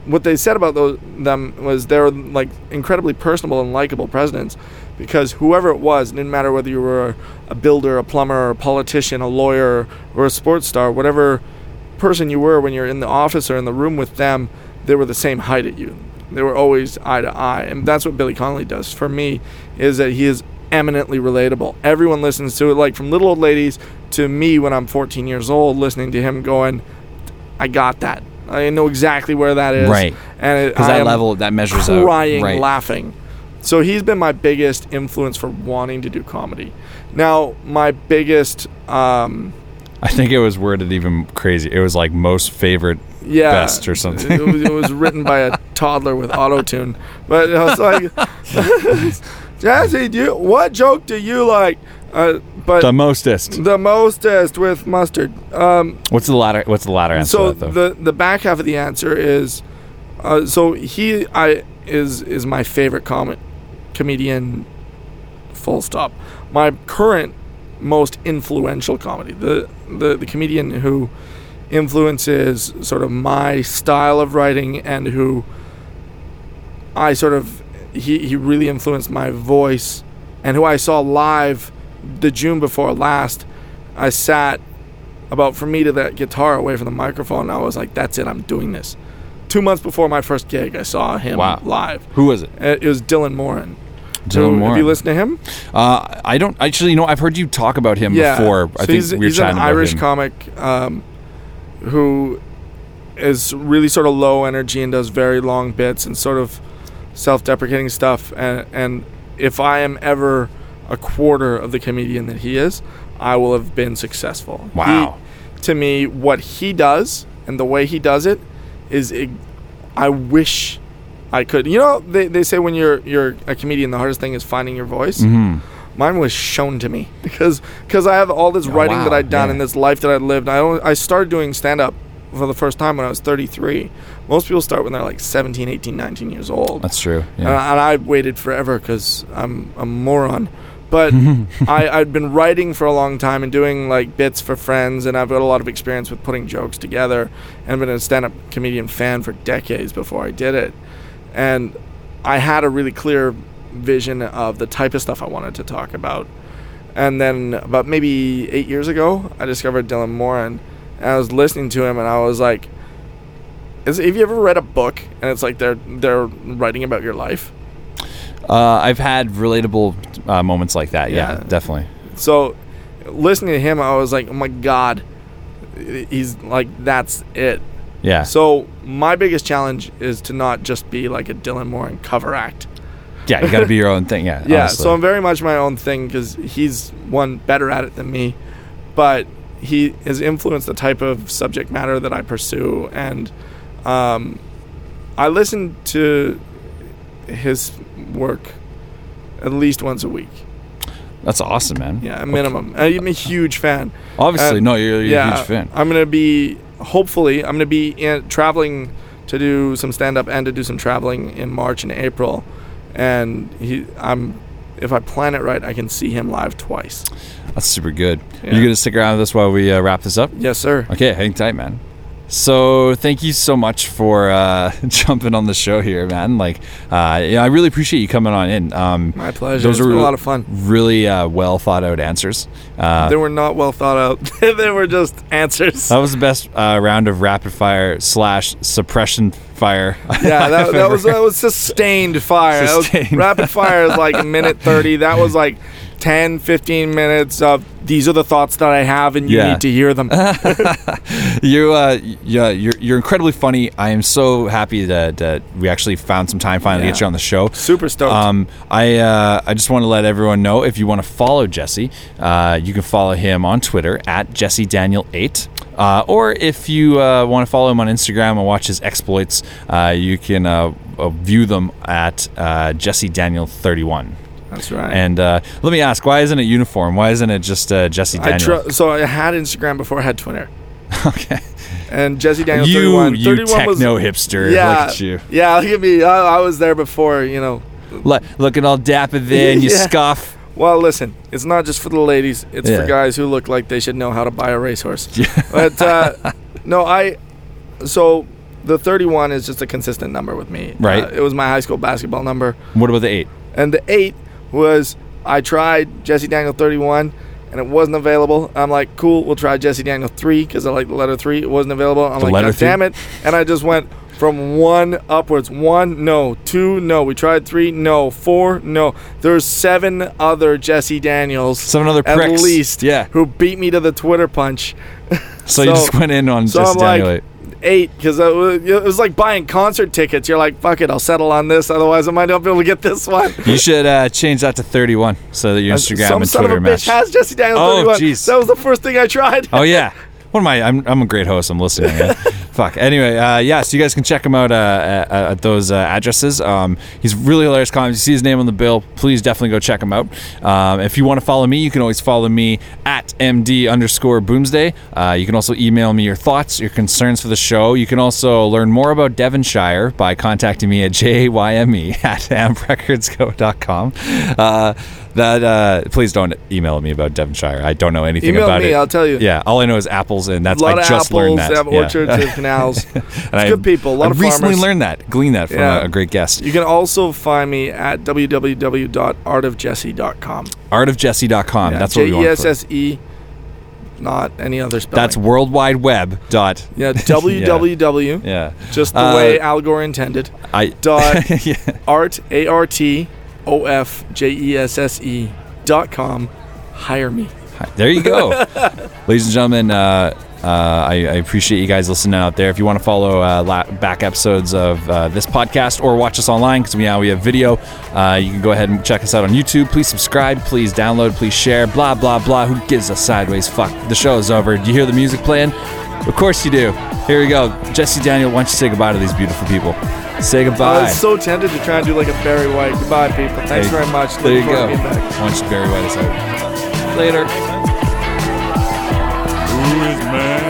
what they said about those, them was they're like incredibly personable and likable presidents, because whoever it was, it didn't matter whether you were a builder, a plumber, a politician, a lawyer, or a sports star, whatever person you were when you're in the office or in the room with them, they were the same height at you. They were always eye to eye, and that's what Billy Connolly does for me. Is that he is eminently relatable. Everyone listens to it, like from little old ladies to me when I'm 14 years old, listening to him going, "I got that. I know exactly where that is." Right. and it, Because that level, that measures out. crying, Right. laughing. So he's been my biggest influence for wanting to do comedy. Now, my biggest, um, I think it was worded even crazy. It was like most favorite yeah, best or something. It was, it was written by a <laughs> toddler with auto tune, but I was like, <laughs> Jazzy, do you, what joke do you like? Uh, but the mostest. the mostest with mustard. Um, What's the latter? What's the latter answer? so that, the the back half of the answer is, uh, so he I is is my favorite comic comedian. Full stop. My current most influential comedy. The the the comedian who influences sort of my style of writing and who I sort of he he really influenced my voice and who I saw live the June before last. I sat about for me to that guitar away from the microphone. and I was like, "That's it. I'm doing this." Two months before my first gig, I saw him Wow. live. Who was it? Uh, It was Dylan Moran. Dylan Have you listened to him? Uh, I don't actually. You know, I've heard you talk about him before. I think he's, we were he's an chatting about Irish him. comic um, who is really sort of low energy and does very long bits and sort of self-deprecating stuff. And and if I am ever a quarter of the comedian that he is, I will have been successful. He- Wow. to me, what he does and the way he does it is, I wish I could. You know, they, they say when you're you're a comedian, the hardest thing is finding your voice Mhm. mine was shown to me <laughs> because because I have all this Oh, writing that I'd done yeah. and this life that I'd lived. I I started doing stand up for the first time when I was 33. Most people start when they're like 17, 18, 19 years old. That's true. And, Yeah. I, and I waited forever because I'm a moron. But <laughs> I, I'd been writing for a long time and doing like bits for friends, and I've got a lot of experience with putting jokes together, and been a stand-up comedian fan for decades before I did it. And I had a really clear vision of the type of stuff I wanted to talk about. And then about maybe eight years ago, I discovered Dylan Moran, and I was listening to him, and I was like, is, "Have you ever read a book and it's like they're they're writing about your life?" Uh, I've had relatable uh, moments like that. Yeah, Yeah. definitely. So, listening to him, I was like, "Oh my god, he's like that's it." Yeah. So my biggest challenge is to not just be like a Dylan Moran cover act. yeah, you got to be your own thing. Yeah. <laughs> Yeah, honestly. so I'm very much my own thing because he's one better at it than me, but he has influenced the type of subject matter that I pursue, and um, I listen to his work at least once a week. That's awesome, man. Yeah, a minimum. I'm a huge fan. Obviously, Uh, no, you're, you're a huge fan. I'm gonna be hopefully I'm gonna be in, traveling to do some stand up and to do some traveling in March and April, and he I'm if I plan it right I can see him live twice. That's super good. Yeah. You gonna stick around with us while we uh, wrap this up? Yes, sir. Okay, hang tight, man. So thank you so much for uh, <laughs> jumping on the show here, man. Like, uh, yeah, I really appreciate you coming on in. Um, My pleasure. Those It's are a lot of fun. Really uh, well thought out answers. Uh, They were not well thought out. <laughs> they were just answers. that was the best uh, round of rapid fire slash suppression fire. <laughs> Yeah, that, that was that was sustained fire. That was- Sustained. rapid fire is like minute 30. That was like 10, 15 minutes of these are the thoughts that I have and you Yeah. need to hear them. <laughs> you, uh, yeah, you're you're incredibly funny. I am so happy that, that we actually found some time finally to get you on the show. Super stoked. Um, I uh, I just want to let everyone know if you want to follow Jesse, uh, you can follow him on Twitter at Jesse Daniel eight. Uh, or if you uh, want to follow him on Instagram and watch his exploits, uh, you can uh, uh, view them at uh, Jesse Daniel thirty one. That's right. And uh, let me ask, why isn't it uniform? Why isn't it just uh, Jesse I Daniel? tr- so I had Instagram before I had Twitter. <laughs> okay, And Jesse Daniel you 31. you 31 was, techno hipster. yeah, Look at you. Yeah, look at me. I, I was there before, you know. Look, looking all dapper there, and you <laughs> Yeah. scoff. Well, listen, it's not just for the ladies. It's Yeah. for guys who look like they should know how to buy a racehorse. <laughs> Yeah. But uh, no, I. So the 31 is just a consistent number with me. Right. Uh, it was my high school basketball number, What about the eight? and the eight was I tried Jesse Daniel 31, and it wasn't available. I'm like, cool, we'll try Jesse Daniel 3 because I like the letter three. It wasn't available. I'm The like, letter God damn it, and I just went. From one upwards, one no, two no. We tried three no, four no. There's seven other Jesse Daniels Seven other at pricks. least, Yeah. who beat me to the Twitter punch. So, you <laughs> just went in on so Jesse Daniel like eight. because it, was- it was like buying concert tickets. You're like, fuck it, I'll settle on this. Otherwise, I might not be able to get this one. You should uh, change that to 31 so that your Instagram Some and son of a bitch has Jesse Daniel Oh, 31. jeez. That was the first thing I tried. oh yeah. <laughs> What am I? I'm, I'm a great host. I'm listening. yeah. <laughs> Fuck. Anyway, uh, yeah. So you guys can check him out uh, at, at those uh, addresses. Um, he's really hilarious. Comments. You see his name on the bill. Please definitely go check him out. Um, if you want to follow me, you can always follow me at md underscore boomsday. Uh, you can also email me your thoughts, your concerns for the show. You can also learn more about Devonshire by contacting me at jayme <laughs> at amprecordsco.com. Uh, that uh, please don't email me about Devonshire. I don't know anything Email about me, it. I'll tell you. Yeah, all I know is apples, and that's a lot I of just apples, learned that. have Yeah. orchards, have <laughs> canals. And I- good people, a lot I of recently farmers. learned that, gleaned that from Yeah. a, a great guest. You can also find me at www.artofjesse.com. Artofjesse.com. Yeah, that's what we want. For. J-E-S-S-E, not any other spelling. That's World Wide Web. Dot. yeah, <laughs> www, Yeah. just the Uh, way Al Gore intended. I. Dot <laughs> yeah. art a r t o f j e s s e dot com. Hire me. There you go, <laughs> ladies and gentlemen. Uh, uh, I, I appreciate you guys listening out there. If you want to follow uh, la- back episodes of uh, this podcast or watch us online, because we now we have video, uh, you can go ahead and check us out on YouTube. Please subscribe, please download, please share. Blah blah blah. Who gives a sideways fuck? The show is over. Do you hear the music playing? Of course you do. Here we go. Jesse Daniel, why don't you say goodbye to these beautiful people? Say goodbye. I was so tempted to try and do like a Barry White. Goodbye, people. Thanks There- very much. There you go. forward to back. Why don't you Barry White us out? Later. Who is man?